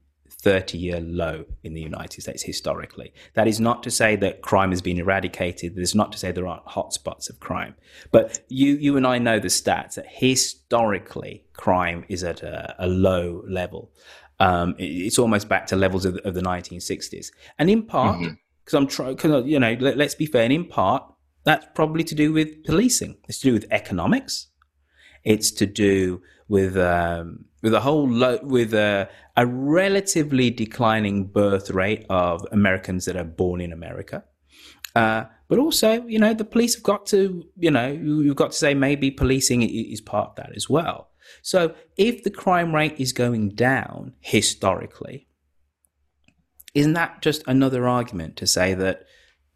30 year low in the United States historically. That is not to say that crime has been eradicated. That is not to say there aren't hotspots of crime. But you, you and I know the stats that historically crime is at a, a low level. Um, it's almost back to levels of, of the 1960s. And in part, because mm-hmm. I'm trying, you know, let, let's be fair, and in part, that's probably to do with policing. It's to do with economics. It's to do with um, with a whole lo- with a, a relatively declining birth rate of Americans that are born in America. Uh, but also, you know, the police have got to, you know, you've got to say maybe policing is part of that as well. So if the crime rate is going down historically, isn't that just another argument to say that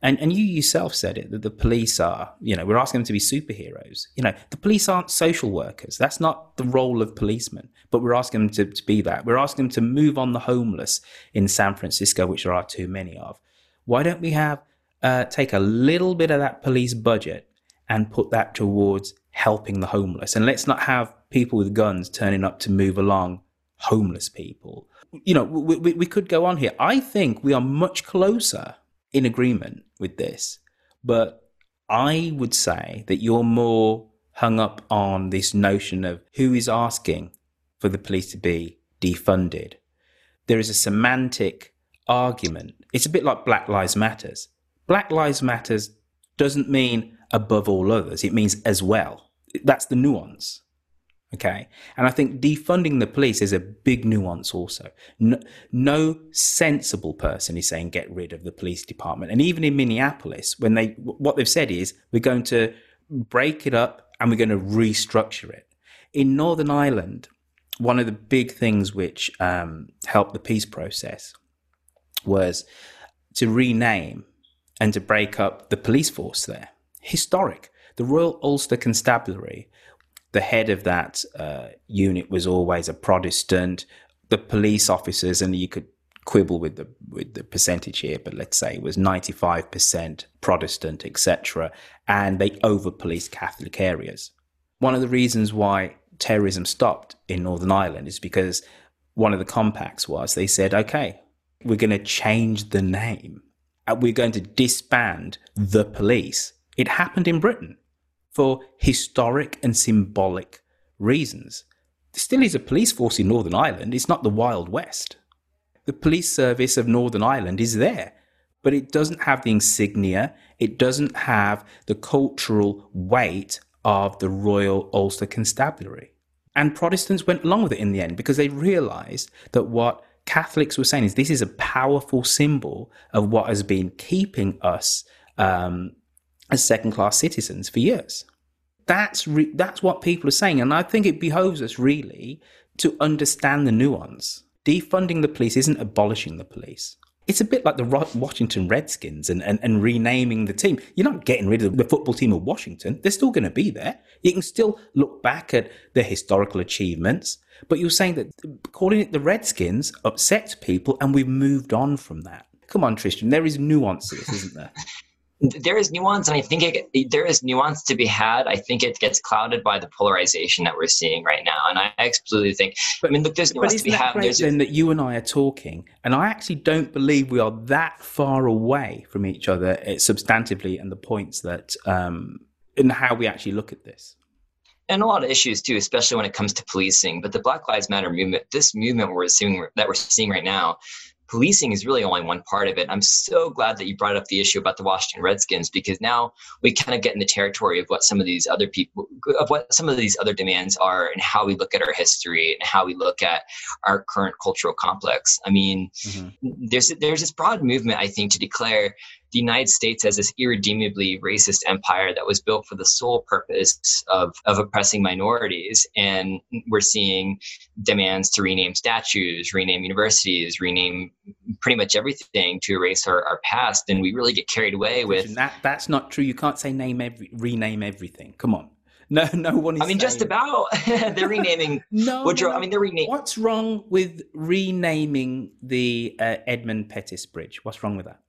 and and you yourself said it that the police are, you know, we're asking them to be superheroes. You know, the police aren't social workers. That's not the role of policemen. But we're asking them to, to be that. We're asking them to move on the homeless in San Francisco, which there are too many of. Why don't we have uh, take a little bit of that police budget and put that towards helping the homeless? And let's not have people with guns turning up to move along homeless people. You know, we, we, we could go on here. I think we are much closer in agreement with this, but I would say that you're more hung up on this notion of who is asking for the police to be defunded. There is a semantic argument. It's a bit like Black Lives Matters. Black Lives Matters doesn't mean above all others. It means as well. That's the nuance. Okay. And I think defunding the police is a big nuance also. No, no, sensible person is saying get rid of the police department. And even in Minneapolis, when they, what they've said is we're going to break it up and we're going to restructure it. In Northern Ireland, one of the big things which um, helped the peace process was to rename and to break up the police force there. Historic. The Royal Ulster Constabulary the head of that uh, unit was always a Protestant. The police officers, and you could quibble with the with the percentage here, but let's say it was ninety five percent Protestant, etc., and they over policed Catholic areas. One of the reasons why terrorism stopped in Northern Ireland is because one of the compacts was they said, okay, we're going to change the name. We're going to disband the police. It happened in Britain for historic and symbolic reasons. There still is a police force in Northern Ireland, it's not the Wild West. The police service of Northern Ireland is there, but it doesn't have the insignia, it doesn't have the cultural weight of the Royal Ulster Constabulary. And Protestants went along with it in the end because they realized that what Catholics were saying is this is a powerful symbol of what has been keeping us um, as second class citizens for years. That's re- that's what people are saying, and I think it behoves us really to understand the nuance. Defunding the police isn't abolishing the police. It's a bit like the Washington Redskins and, and, and renaming the team. You're not getting rid of the football team of Washington. They're still going to be there. You can still look back at their historical achievements, but you're saying that calling it the Redskins upsets people, and we've moved on from that. Come on, Tristan. There is nuances, isn't there? there is nuance and i think it, there is nuance to be had i think it gets clouded by the polarization that we're seeing right now and i absolutely think i mean look there's nuance but to be that had there's then that you and i are talking and i actually don't believe we are that far away from each other eh, substantively and the points that um in how we actually look at this and a lot of issues too, especially when it comes to policing. But the Black Lives Matter movement, this movement we're seeing that we're seeing right now, policing is really only one part of it. I'm so glad that you brought up the issue about the Washington Redskins because now we kind of get in the territory of what some of these other people, of what some of these other demands are, and how we look at our history and how we look at our current cultural complex. I mean, mm-hmm. there's there's this broad movement I think to declare the United States as this irredeemably racist empire that was built for the sole purpose of, of oppressing minorities. And we're seeing demands to rename statues, rename universities, rename pretty much everything to erase our, our past. And we really get carried away with that. That's not true. You can't say name every rename everything. Come on. No, no one. Is I mean, just about. they're renaming. no, Woodrow. No. I mean, they're renaming. What's wrong with renaming the uh, Edmund Pettus Bridge? What's wrong with that?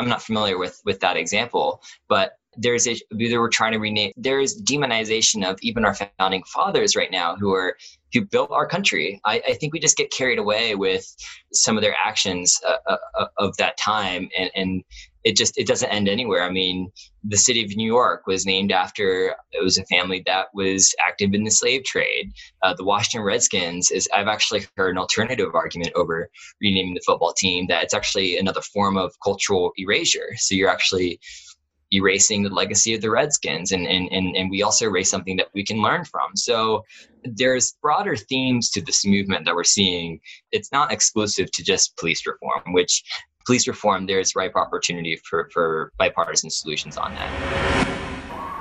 I'm not familiar with with that example, but there's a were trying to rename there's demonization of even our founding fathers right now who are who built our country. I, I think we just get carried away with some of their actions uh, uh, uh, of that time and, and it just it doesn't end anywhere i mean the city of new york was named after it was a family that was active in the slave trade uh, the washington redskins is i've actually heard an alternative argument over renaming the football team that it's actually another form of cultural erasure so you're actually erasing the legacy of the Redskins. And, and, and, and we also erase something that we can learn from. So there's broader themes to this movement that we're seeing. It's not exclusive to just police reform, which police reform, there's ripe opportunity for, for bipartisan solutions on that.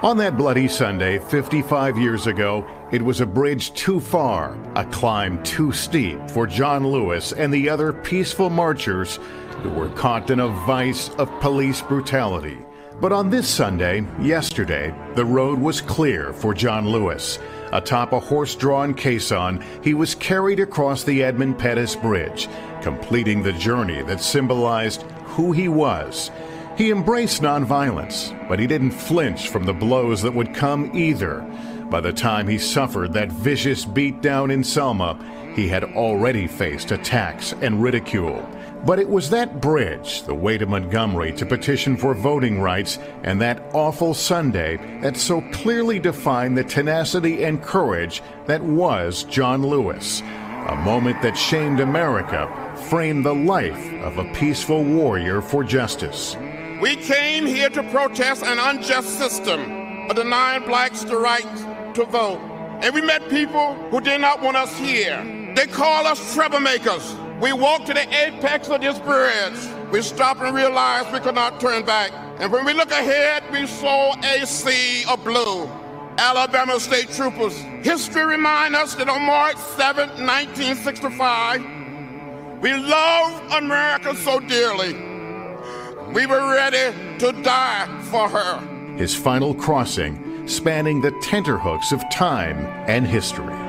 On that bloody Sunday, 55 years ago, it was a bridge too far, a climb too steep for John Lewis and the other peaceful marchers who were caught in a vice of police brutality. But on this Sunday, yesterday, the road was clear for John Lewis. Atop a horse drawn caisson, he was carried across the Edmund Pettus Bridge, completing the journey that symbolized who he was. He embraced nonviolence, but he didn't flinch from the blows that would come either. By the time he suffered that vicious beatdown in Selma, he had already faced attacks and ridicule. But it was that bridge, the way to Montgomery to petition for voting rights, and that awful Sunday that so clearly defined the tenacity and courage that was John Lewis. A moment that shamed America, framed the life of a peaceful warrior for justice. We came here to protest an unjust system, of denying blacks the right to vote. And we met people who did not want us here. They call us troublemakers. We walked to the apex of this bridge. We stopped and realized we could not turn back. And when we look ahead, we saw a sea of blue. Alabama State Troopers. History reminds us that on March 7, 1965, we loved America so dearly. We were ready to die for her. His final crossing, spanning the tenterhooks of time and history.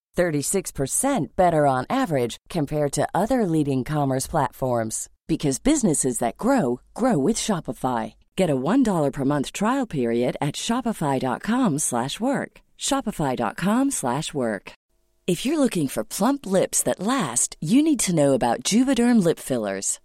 36% better on average compared to other leading commerce platforms because businesses that grow grow with Shopify. Get a $1 per month trial period at shopify.com/work. shopify.com/work. If you're looking for plump lips that last, you need to know about Juvederm lip fillers.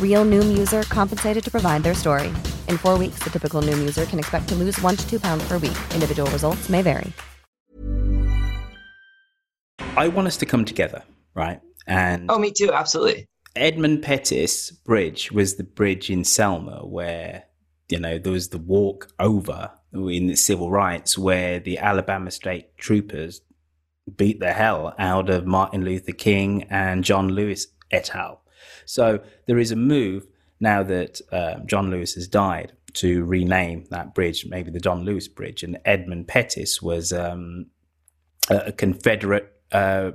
Real Noom user compensated to provide their story. In four weeks, the typical Noom user can expect to lose one to two pounds per week. Individual results may vary. I want us to come together, right? And oh, me too, absolutely. Edmund Pettus Bridge was the bridge in Selma where you know there was the walk over in the civil rights where the Alabama state troopers beat the hell out of Martin Luther King and John Lewis et al. So there is a move now that uh, John Lewis has died to rename that bridge, maybe the John Lewis Bridge. And Edmund Pettus was um, a Confederate uh,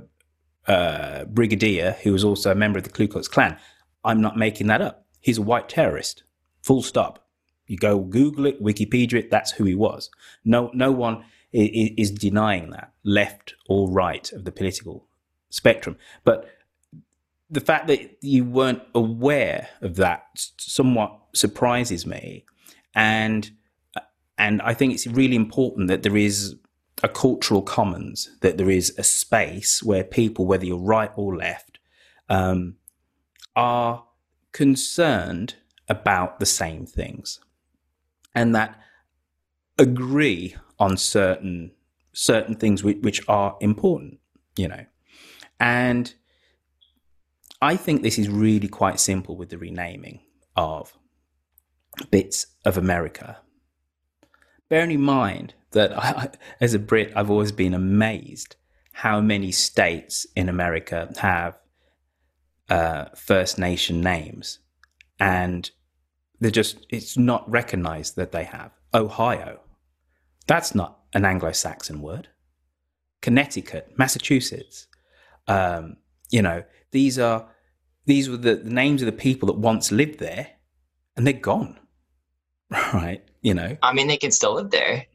uh, brigadier who was also a member of the Ku Klux Klan. I'm not making that up. He's a white terrorist. Full stop. You go Google it, Wikipedia it. That's who he was. No, no one is, is denying that, left or right of the political spectrum. But the fact that you weren't aware of that somewhat surprises me, and and I think it's really important that there is a cultural commons, that there is a space where people, whether you're right or left, um, are concerned about the same things, and that agree on certain certain things which, which are important, you know, and I think this is really quite simple with the renaming of bits of America. Bearing in mind that I, as a Brit, I've always been amazed how many states in America have uh, First Nation names, and they're just, it's not recognized that they have. Ohio, that's not an Anglo Saxon word. Connecticut, Massachusetts, um, you know, these are these were the, the names of the people that once lived there, and they're gone. Right? You know. I mean, they can still live there.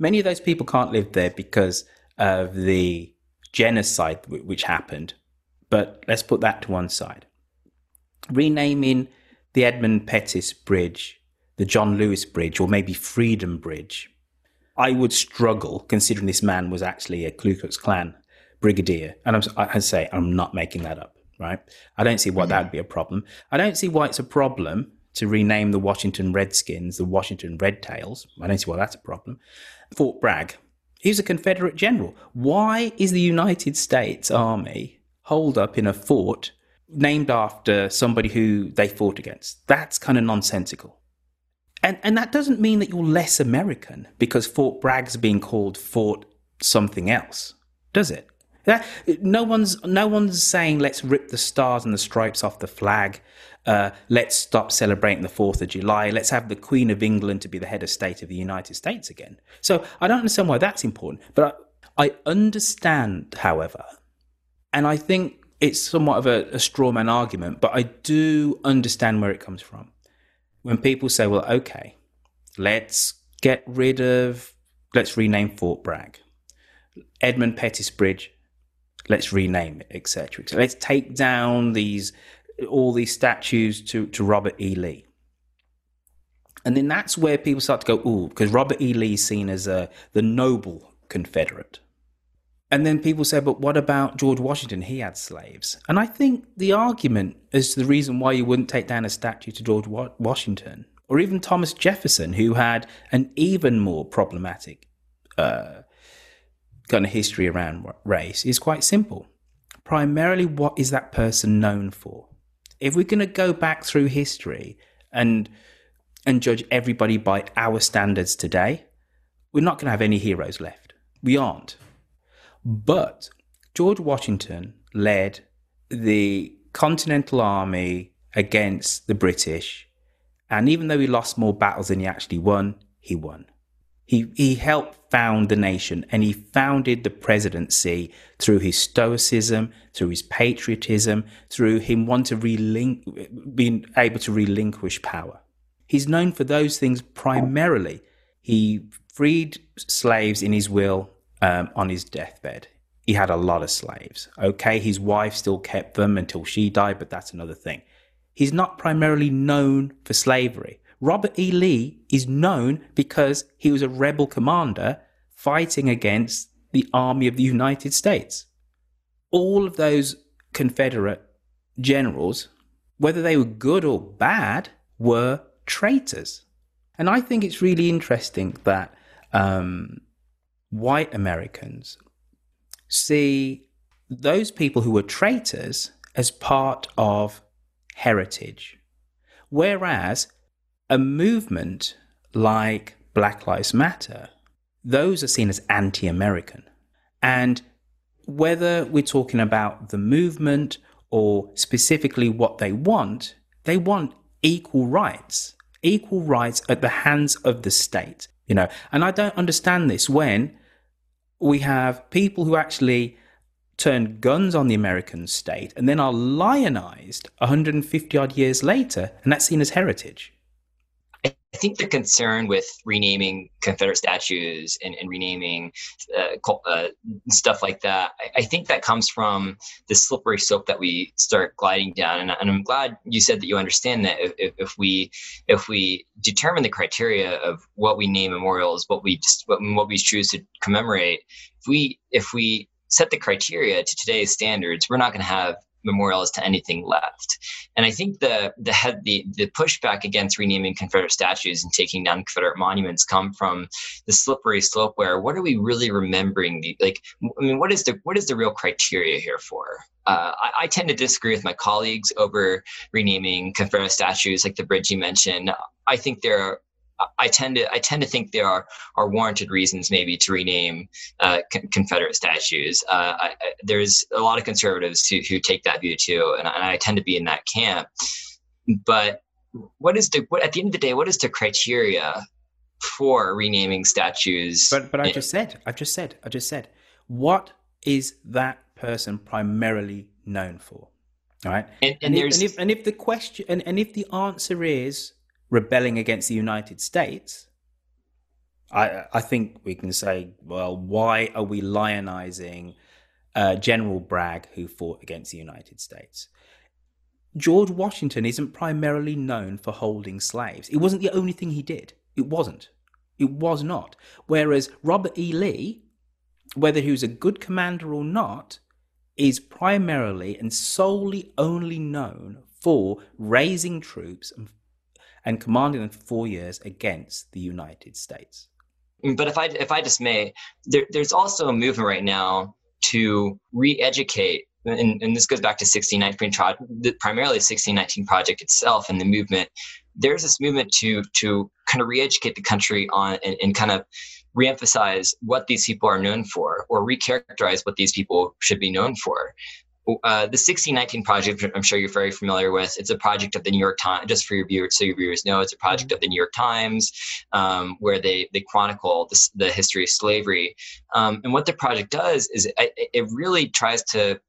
Many of those people can't live there because of the genocide which happened. But let's put that to one side. Renaming the Edmund Pettus Bridge, the John Lewis Bridge, or maybe Freedom Bridge, I would struggle considering this man was actually a Ku Klux Klan brigadier. And I'm, I say, I'm not making that up, right? I don't see why mm-hmm. that would be a problem. I don't see why it's a problem to rename the Washington Redskins the Washington Red Tails. I don't see why that's a problem. Fort Bragg, he's a Confederate general. Why is the United States Army holed up in a fort named after somebody who they fought against? That's kind of nonsensical. And, and that doesn't mean that you're less American because Fort Bragg's being called Fort something else, does it? That, no one's no one's saying let's rip the stars and the stripes off the flag. Uh, let's stop celebrating the Fourth of July. Let's have the Queen of England to be the head of state of the United States again. So I don't understand why that's important, but I, I understand, however, and I think it's somewhat of a, a straw man argument, but I do understand where it comes from. When people say, "Well, okay, let's get rid of, let's rename Fort Bragg, Edmund Pettus Bridge." Let's rename it, etc. Let's take down these all these statues to, to Robert E. Lee. And then that's where people start to go, ooh, because Robert E. Lee is seen as a, the noble Confederate. And then people say, but what about George Washington? He had slaves. And I think the argument is the reason why you wouldn't take down a statue to George Washington, or even Thomas Jefferson, who had an even more problematic uh, kind of history around race is quite simple. Primarily, what is that person known for? If we're going to go back through history and and judge everybody by our standards today, we're not going to have any heroes left. We aren't. But George Washington led the Continental Army against the British. And even though he lost more battles than he actually won, he won. He, he helped found the nation and he founded the presidency through his stoicism, through his patriotism, through him wanting to relin- being able to relinquish power. He's known for those things primarily. He freed slaves in his will um, on his deathbed. He had a lot of slaves. Okay, his wife still kept them until she died, but that's another thing. He's not primarily known for slavery. Robert E. Lee is known because he was a rebel commander fighting against the Army of the United States. All of those Confederate generals, whether they were good or bad, were traitors. And I think it's really interesting that um, white Americans see those people who were traitors as part of heritage. Whereas a movement like Black Lives Matter, those are seen as anti American. And whether we're talking about the movement or specifically what they want, they want equal rights, equal rights at the hands of the state, you know. And I don't understand this when we have people who actually turn guns on the American state and then are lionized 150 odd years later, and that's seen as heritage. I think the concern with renaming Confederate statues and, and renaming uh, uh, stuff like that, I, I, think that comes from the slippery slope that we start gliding down. And, and I'm glad you said that you understand that if, if, we if we determine the criteria of what we name memorials, what we what, what we choose to commemorate, if we if we set the criteria to today's standards, we're not going to have memorials to anything left. And I think the the head the the pushback against renaming Confederate statues and taking down Confederate monuments come from the slippery slope where what are we really remembering the like I mean what is the what is the real criteria here for? Uh, I, I, tend to disagree with my colleagues over renaming Confederate statues like the bridge you mentioned. I think there are I tend to I tend to think there are are warranted reasons maybe to rename uh, con- Confederate statues. Uh, I, I, there's a lot of conservatives who, who take that view too, and, and I tend to be in that camp. But what is the what, at the end of the day? What is the criteria for renaming statues? But but I just said I just said I just said what is that person primarily known for? All right, and, and, and, if, and if and if the question and, and if the answer is rebelling against the United States, I, I think we can say, well, why are we lionizing uh, General Bragg who fought against the United States? George Washington isn't primarily known for holding slaves. It wasn't the only thing he did. It wasn't. It was not. Whereas Robert E. Lee, whether he was a good commander or not, is primarily and solely only known for raising troops and and commanding them for four years against the United States. But if I if I just may, there, there's also a movement right now to re-educate, and, and this goes back to 1619 primarily 1619 project itself and the movement. There's this movement to to kind of re-educate the country on and, and kind of re-emphasize what these people are known for or recharacterize what these people should be known for uh, the 1619 project, I'm sure you're very familiar with. It's a project of the New York Times. Just for your viewers, so your viewers know, it's a project mm-hmm. of the New York Times, um, where they they chronicle the, the history of slavery. Um, and what the project does is it, it really tries to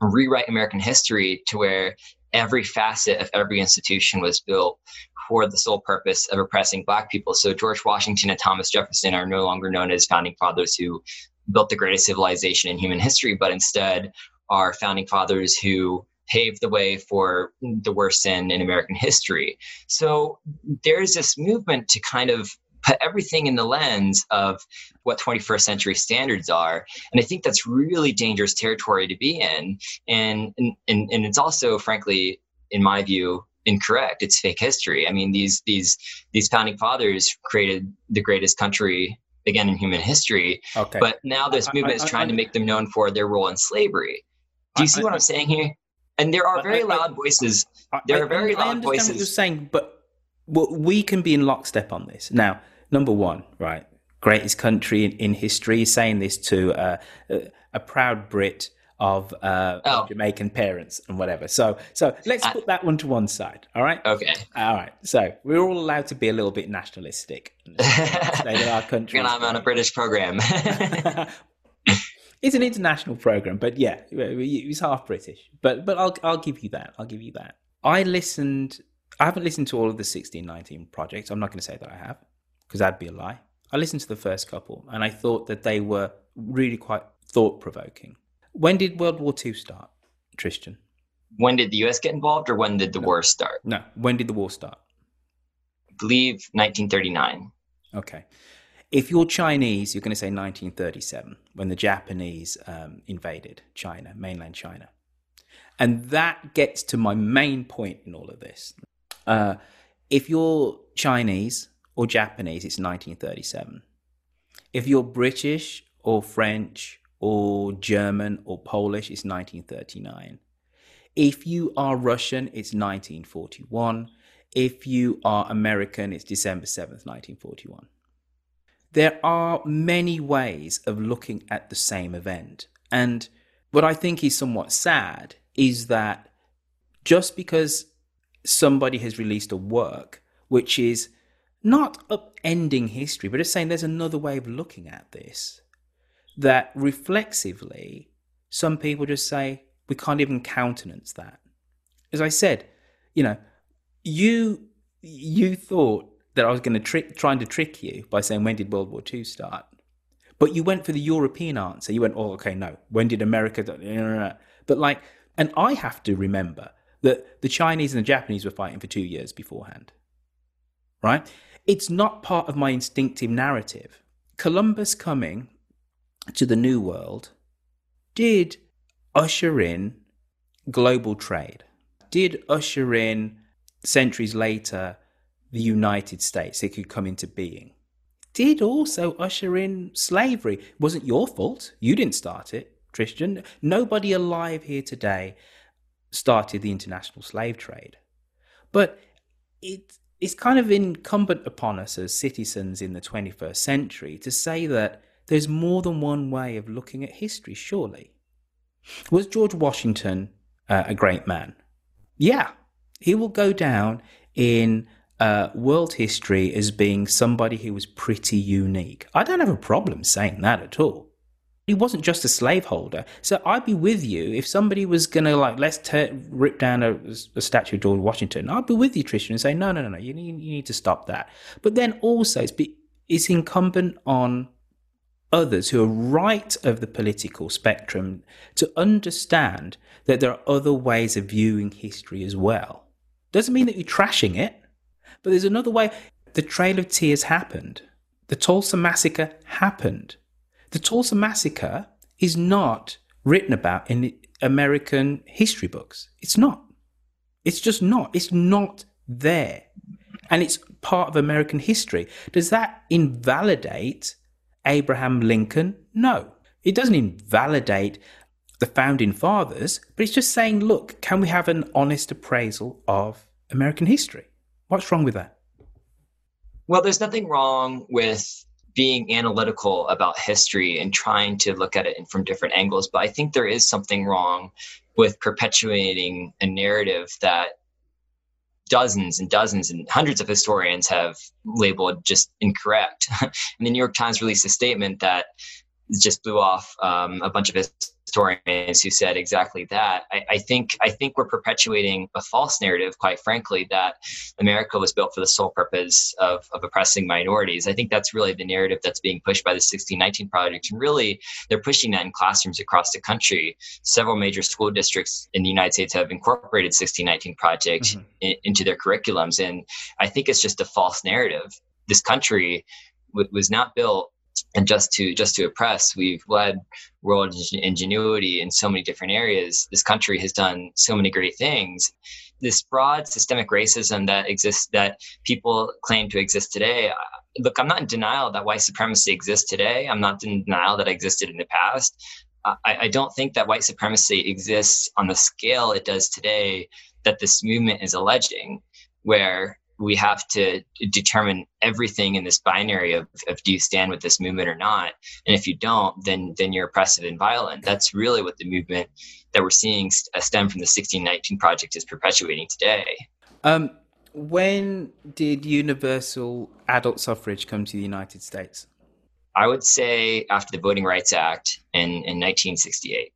rewrite American history to where every facet of every institution was built for the sole purpose of oppressing black people. So George Washington and Thomas Jefferson are no longer known as founding fathers who built the greatest civilization in human history, but instead our founding fathers who paved the way for the worst sin in American history. So there's this movement to kind of put everything in the lens of what 21st century standards are. And i think that's really dangerous territory to be in. And and and, it's also frankly in my view incorrect. It's fake history. I mean these these these founding fathers created the greatest country again in human history. Okay. but now this movement I, I, is trying I, to make them known for their role in slavery do you see what I, am saying here? And there are very loud voices. There are very loud voices. I understand what you're saying, but well, we can be in lockstep on this. Now, number one, right? Greatest country in, in history, saying this to uh, a, a proud Brit of, uh, oh. Jamaican parents and whatever. So, so let's put that one to one side. All right. Okay. All right. So we're all allowed to be a little bit nationalistic. say that our country. and I'm on a British program. it's an international program, but yeah, it's half British. But but I'll I'll give you that. I'll give you that. I listened. I haven't listened to all of the 1619 projects. I'm not going to say that I have because that'd be a lie. I listened to the first couple and I thought that they were really quite thought provoking. When did World War II start, Tristan? When did the US get involved or when did the no. war start? No, when did the war start? I believe 1939. Okay. If you're Chinese, you're going to say 1937 when the Japanese um, invaded China, mainland China. And that gets to my main point in all of this. Uh, if you're Chinese or Japanese, it's 1937. If you're British or French or German or Polish, it's 1939. If you are Russian, it's 1941. If you are American, it's December 7th, 1941. There are many ways of looking at the same event. And what I think is somewhat sad is that just because somebody has released a work which is not upending history, but it's saying there's another way of looking at this, that reflexively, some people just say, we can't even countenance that. As I said, you know, you you thought that I was going to trick, trying to trick you by saying when did World War II start, but you went for the European answer. You went, oh, okay, no. When did America? But like, and I have to remember that the Chinese and the Japanese were fighting for two years beforehand. Right? It's not part of my instinctive narrative. Columbus coming to the New World did usher in global trade, did usher in centuries later the United States. It could come into being. Did also usher in slavery. It wasn't your fault. You didn't start it, Tristan. Nobody alive here today started the international slave trade. But it, it's kind of incumbent upon us as citizens in the 21st century to say that there's more than one way of looking at history, surely. Was George Washington uh, a great man? Yeah, he will go down in uh, world history as being somebody who was pretty unique. I don't have a problem saying that at all. He wasn't just a slaveholder. So I'd be with you if somebody was going to, like, let's tear, rip down a, a, statue of George Washington. I'd be with you, Tristan, and say, no, no, no, no, you need, you need to stop that. But then also, it's, be, it's incumbent on others who are right of the political spectrum to understand that there are other ways of viewing history as well. Doesn't mean that you're trashing it, but there's another way. The Trail of Tears happened. The Tulsa Massacre happened. The Tulsa Massacre is not written about in American history books. It's not. It's just not. It's not there. And it's part of American history. Does that invalidate Abraham Lincoln? No. It doesn't invalidate the founding fathers, but it's just saying, look, can we have an honest appraisal of American history? What's wrong with that? Well, there's nothing wrong with being analytical about history and trying to look at it from different angles, but I think there is something wrong with perpetuating a narrative that dozens and dozens and hundreds of historians have labeled just incorrect. and the New York Times released a statement that just blew off um, a bunch of historians who said exactly that. I, I, think I think we're perpetuating a false narrative, quite frankly, that America was built for the sole purpose of, of oppressing minorities. I think that's really the narrative that's being pushed by the 1619 project, and really they're pushing that in classrooms across the country. Several major school districts in the United States have incorporated 1619 project mm-hmm. in, into their curriculums, and I think it's just a false narrative. This country w- was not built and just to just to oppress we've led world ingenuity in so many different areas. This country has done so many great things. This broad systemic racism that exists that people claim to exist today uh, look i'm not in denial that white supremacy exists today. I'm not in denial that it existed in the past. I, I don't think that white supremacy exists on the scale it does today that this movement is alleging where we have to determine everything in this binary of, of do you stand with this movement or not? And if you don't then then you're oppressive and violent. That's really what the movement that we're seeing stem from the 1619 project is perpetuating today. Um, when did universal adult suffrage come to the united states? I would say after the voting rights act in, in 1968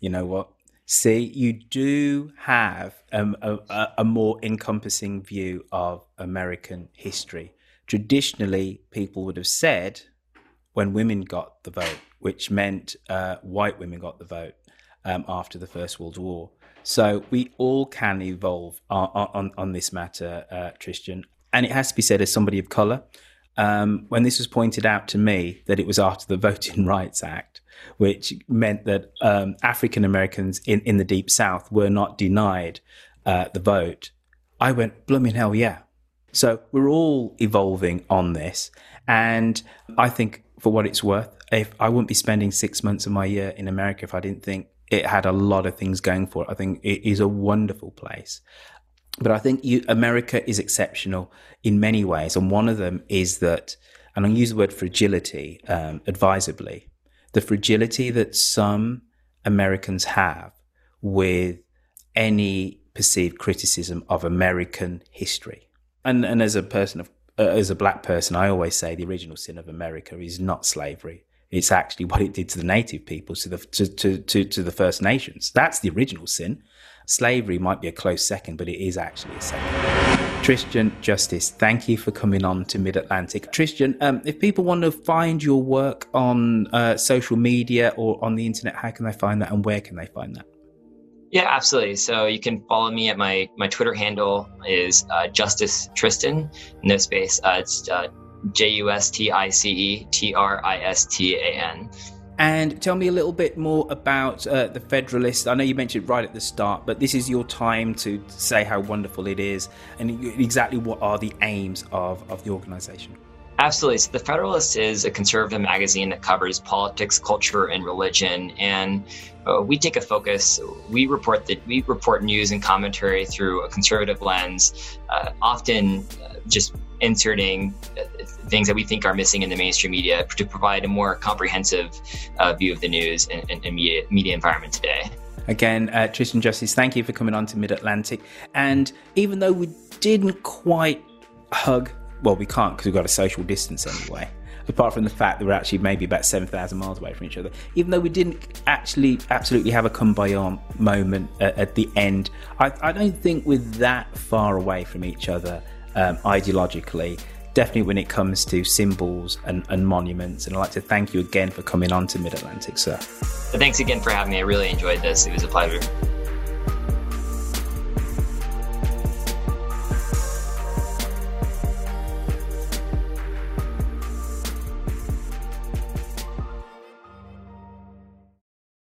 you know what See, you do have um, a, a, more encompassing view of American history. Traditionally, people would have said when women got the vote, which meant uh, white women got the vote um, after the First World War. So we all can evolve on, on, on this matter, uh, Tristan. And it has to be said, as somebody of colour, um, when this was pointed out to me that it was after the Voting Rights Act, which meant that um, African Americans in, in the Deep South were not denied uh, the vote, I went, blooming hell, yeah. So we're all evolving on this. And I think, for what it's worth, if I wouldn't be spending six months of my year in America if I didn't think it had a lot of things going for it. I think it is a wonderful place. But I think you, America is exceptional in many ways. And one of them is that, and I use the word fragility um, advisably, the fragility that some Americans have with any perceived criticism of American history. And, and as a person of, uh, as a black person, I always say the original sin of America is not slavery. It's actually what it did to the native peoples, to the, to, to, to, to the First Nations. That's the original sin. Slavery might be a close second, but it is actually a second. Tristan Justice, thank you for coming on to Mid Atlantic. Tristan, um, if people want to find your work on uh, social media or on the internet, how can they find that and where can they find that? Yeah, absolutely. So you can follow me at my my Twitter handle is uh, Justice Tristan, no space. Uh, it's uh, J U S T I C E T R I S T A N. And tell me a little bit more about uh, the Federalist. I know you mentioned right at the start, but this is your time to say how wonderful it is and exactly what are the aims of, of the organization. Absolutely. So, The Federalist is a conservative magazine that covers politics, culture, and religion. And uh, we take a focus. We report that we report news and commentary through a conservative lens, uh, often uh, just inserting uh, things that we think are missing in the mainstream media to provide a more comprehensive uh, view of the news and, and, media, media environment today. Again, uh, Tristan Justice, thank you for coming on to Mid Atlantic. And even though we didn't quite hug, well, we can't because we've got a social distance anyway. Apart from the fact that we're actually maybe about 7,000 miles away from each other. Even though we didn't actually absolutely have a kumbaya moment at, at the end, I, I don't think we're that far away from each other um, ideologically definitely when it comes to symbols and, and, monuments. And I'd like to thank you again for coming on to Mid Atlantic, sir. Thanks again for having me. I really enjoyed this. It was a pleasure.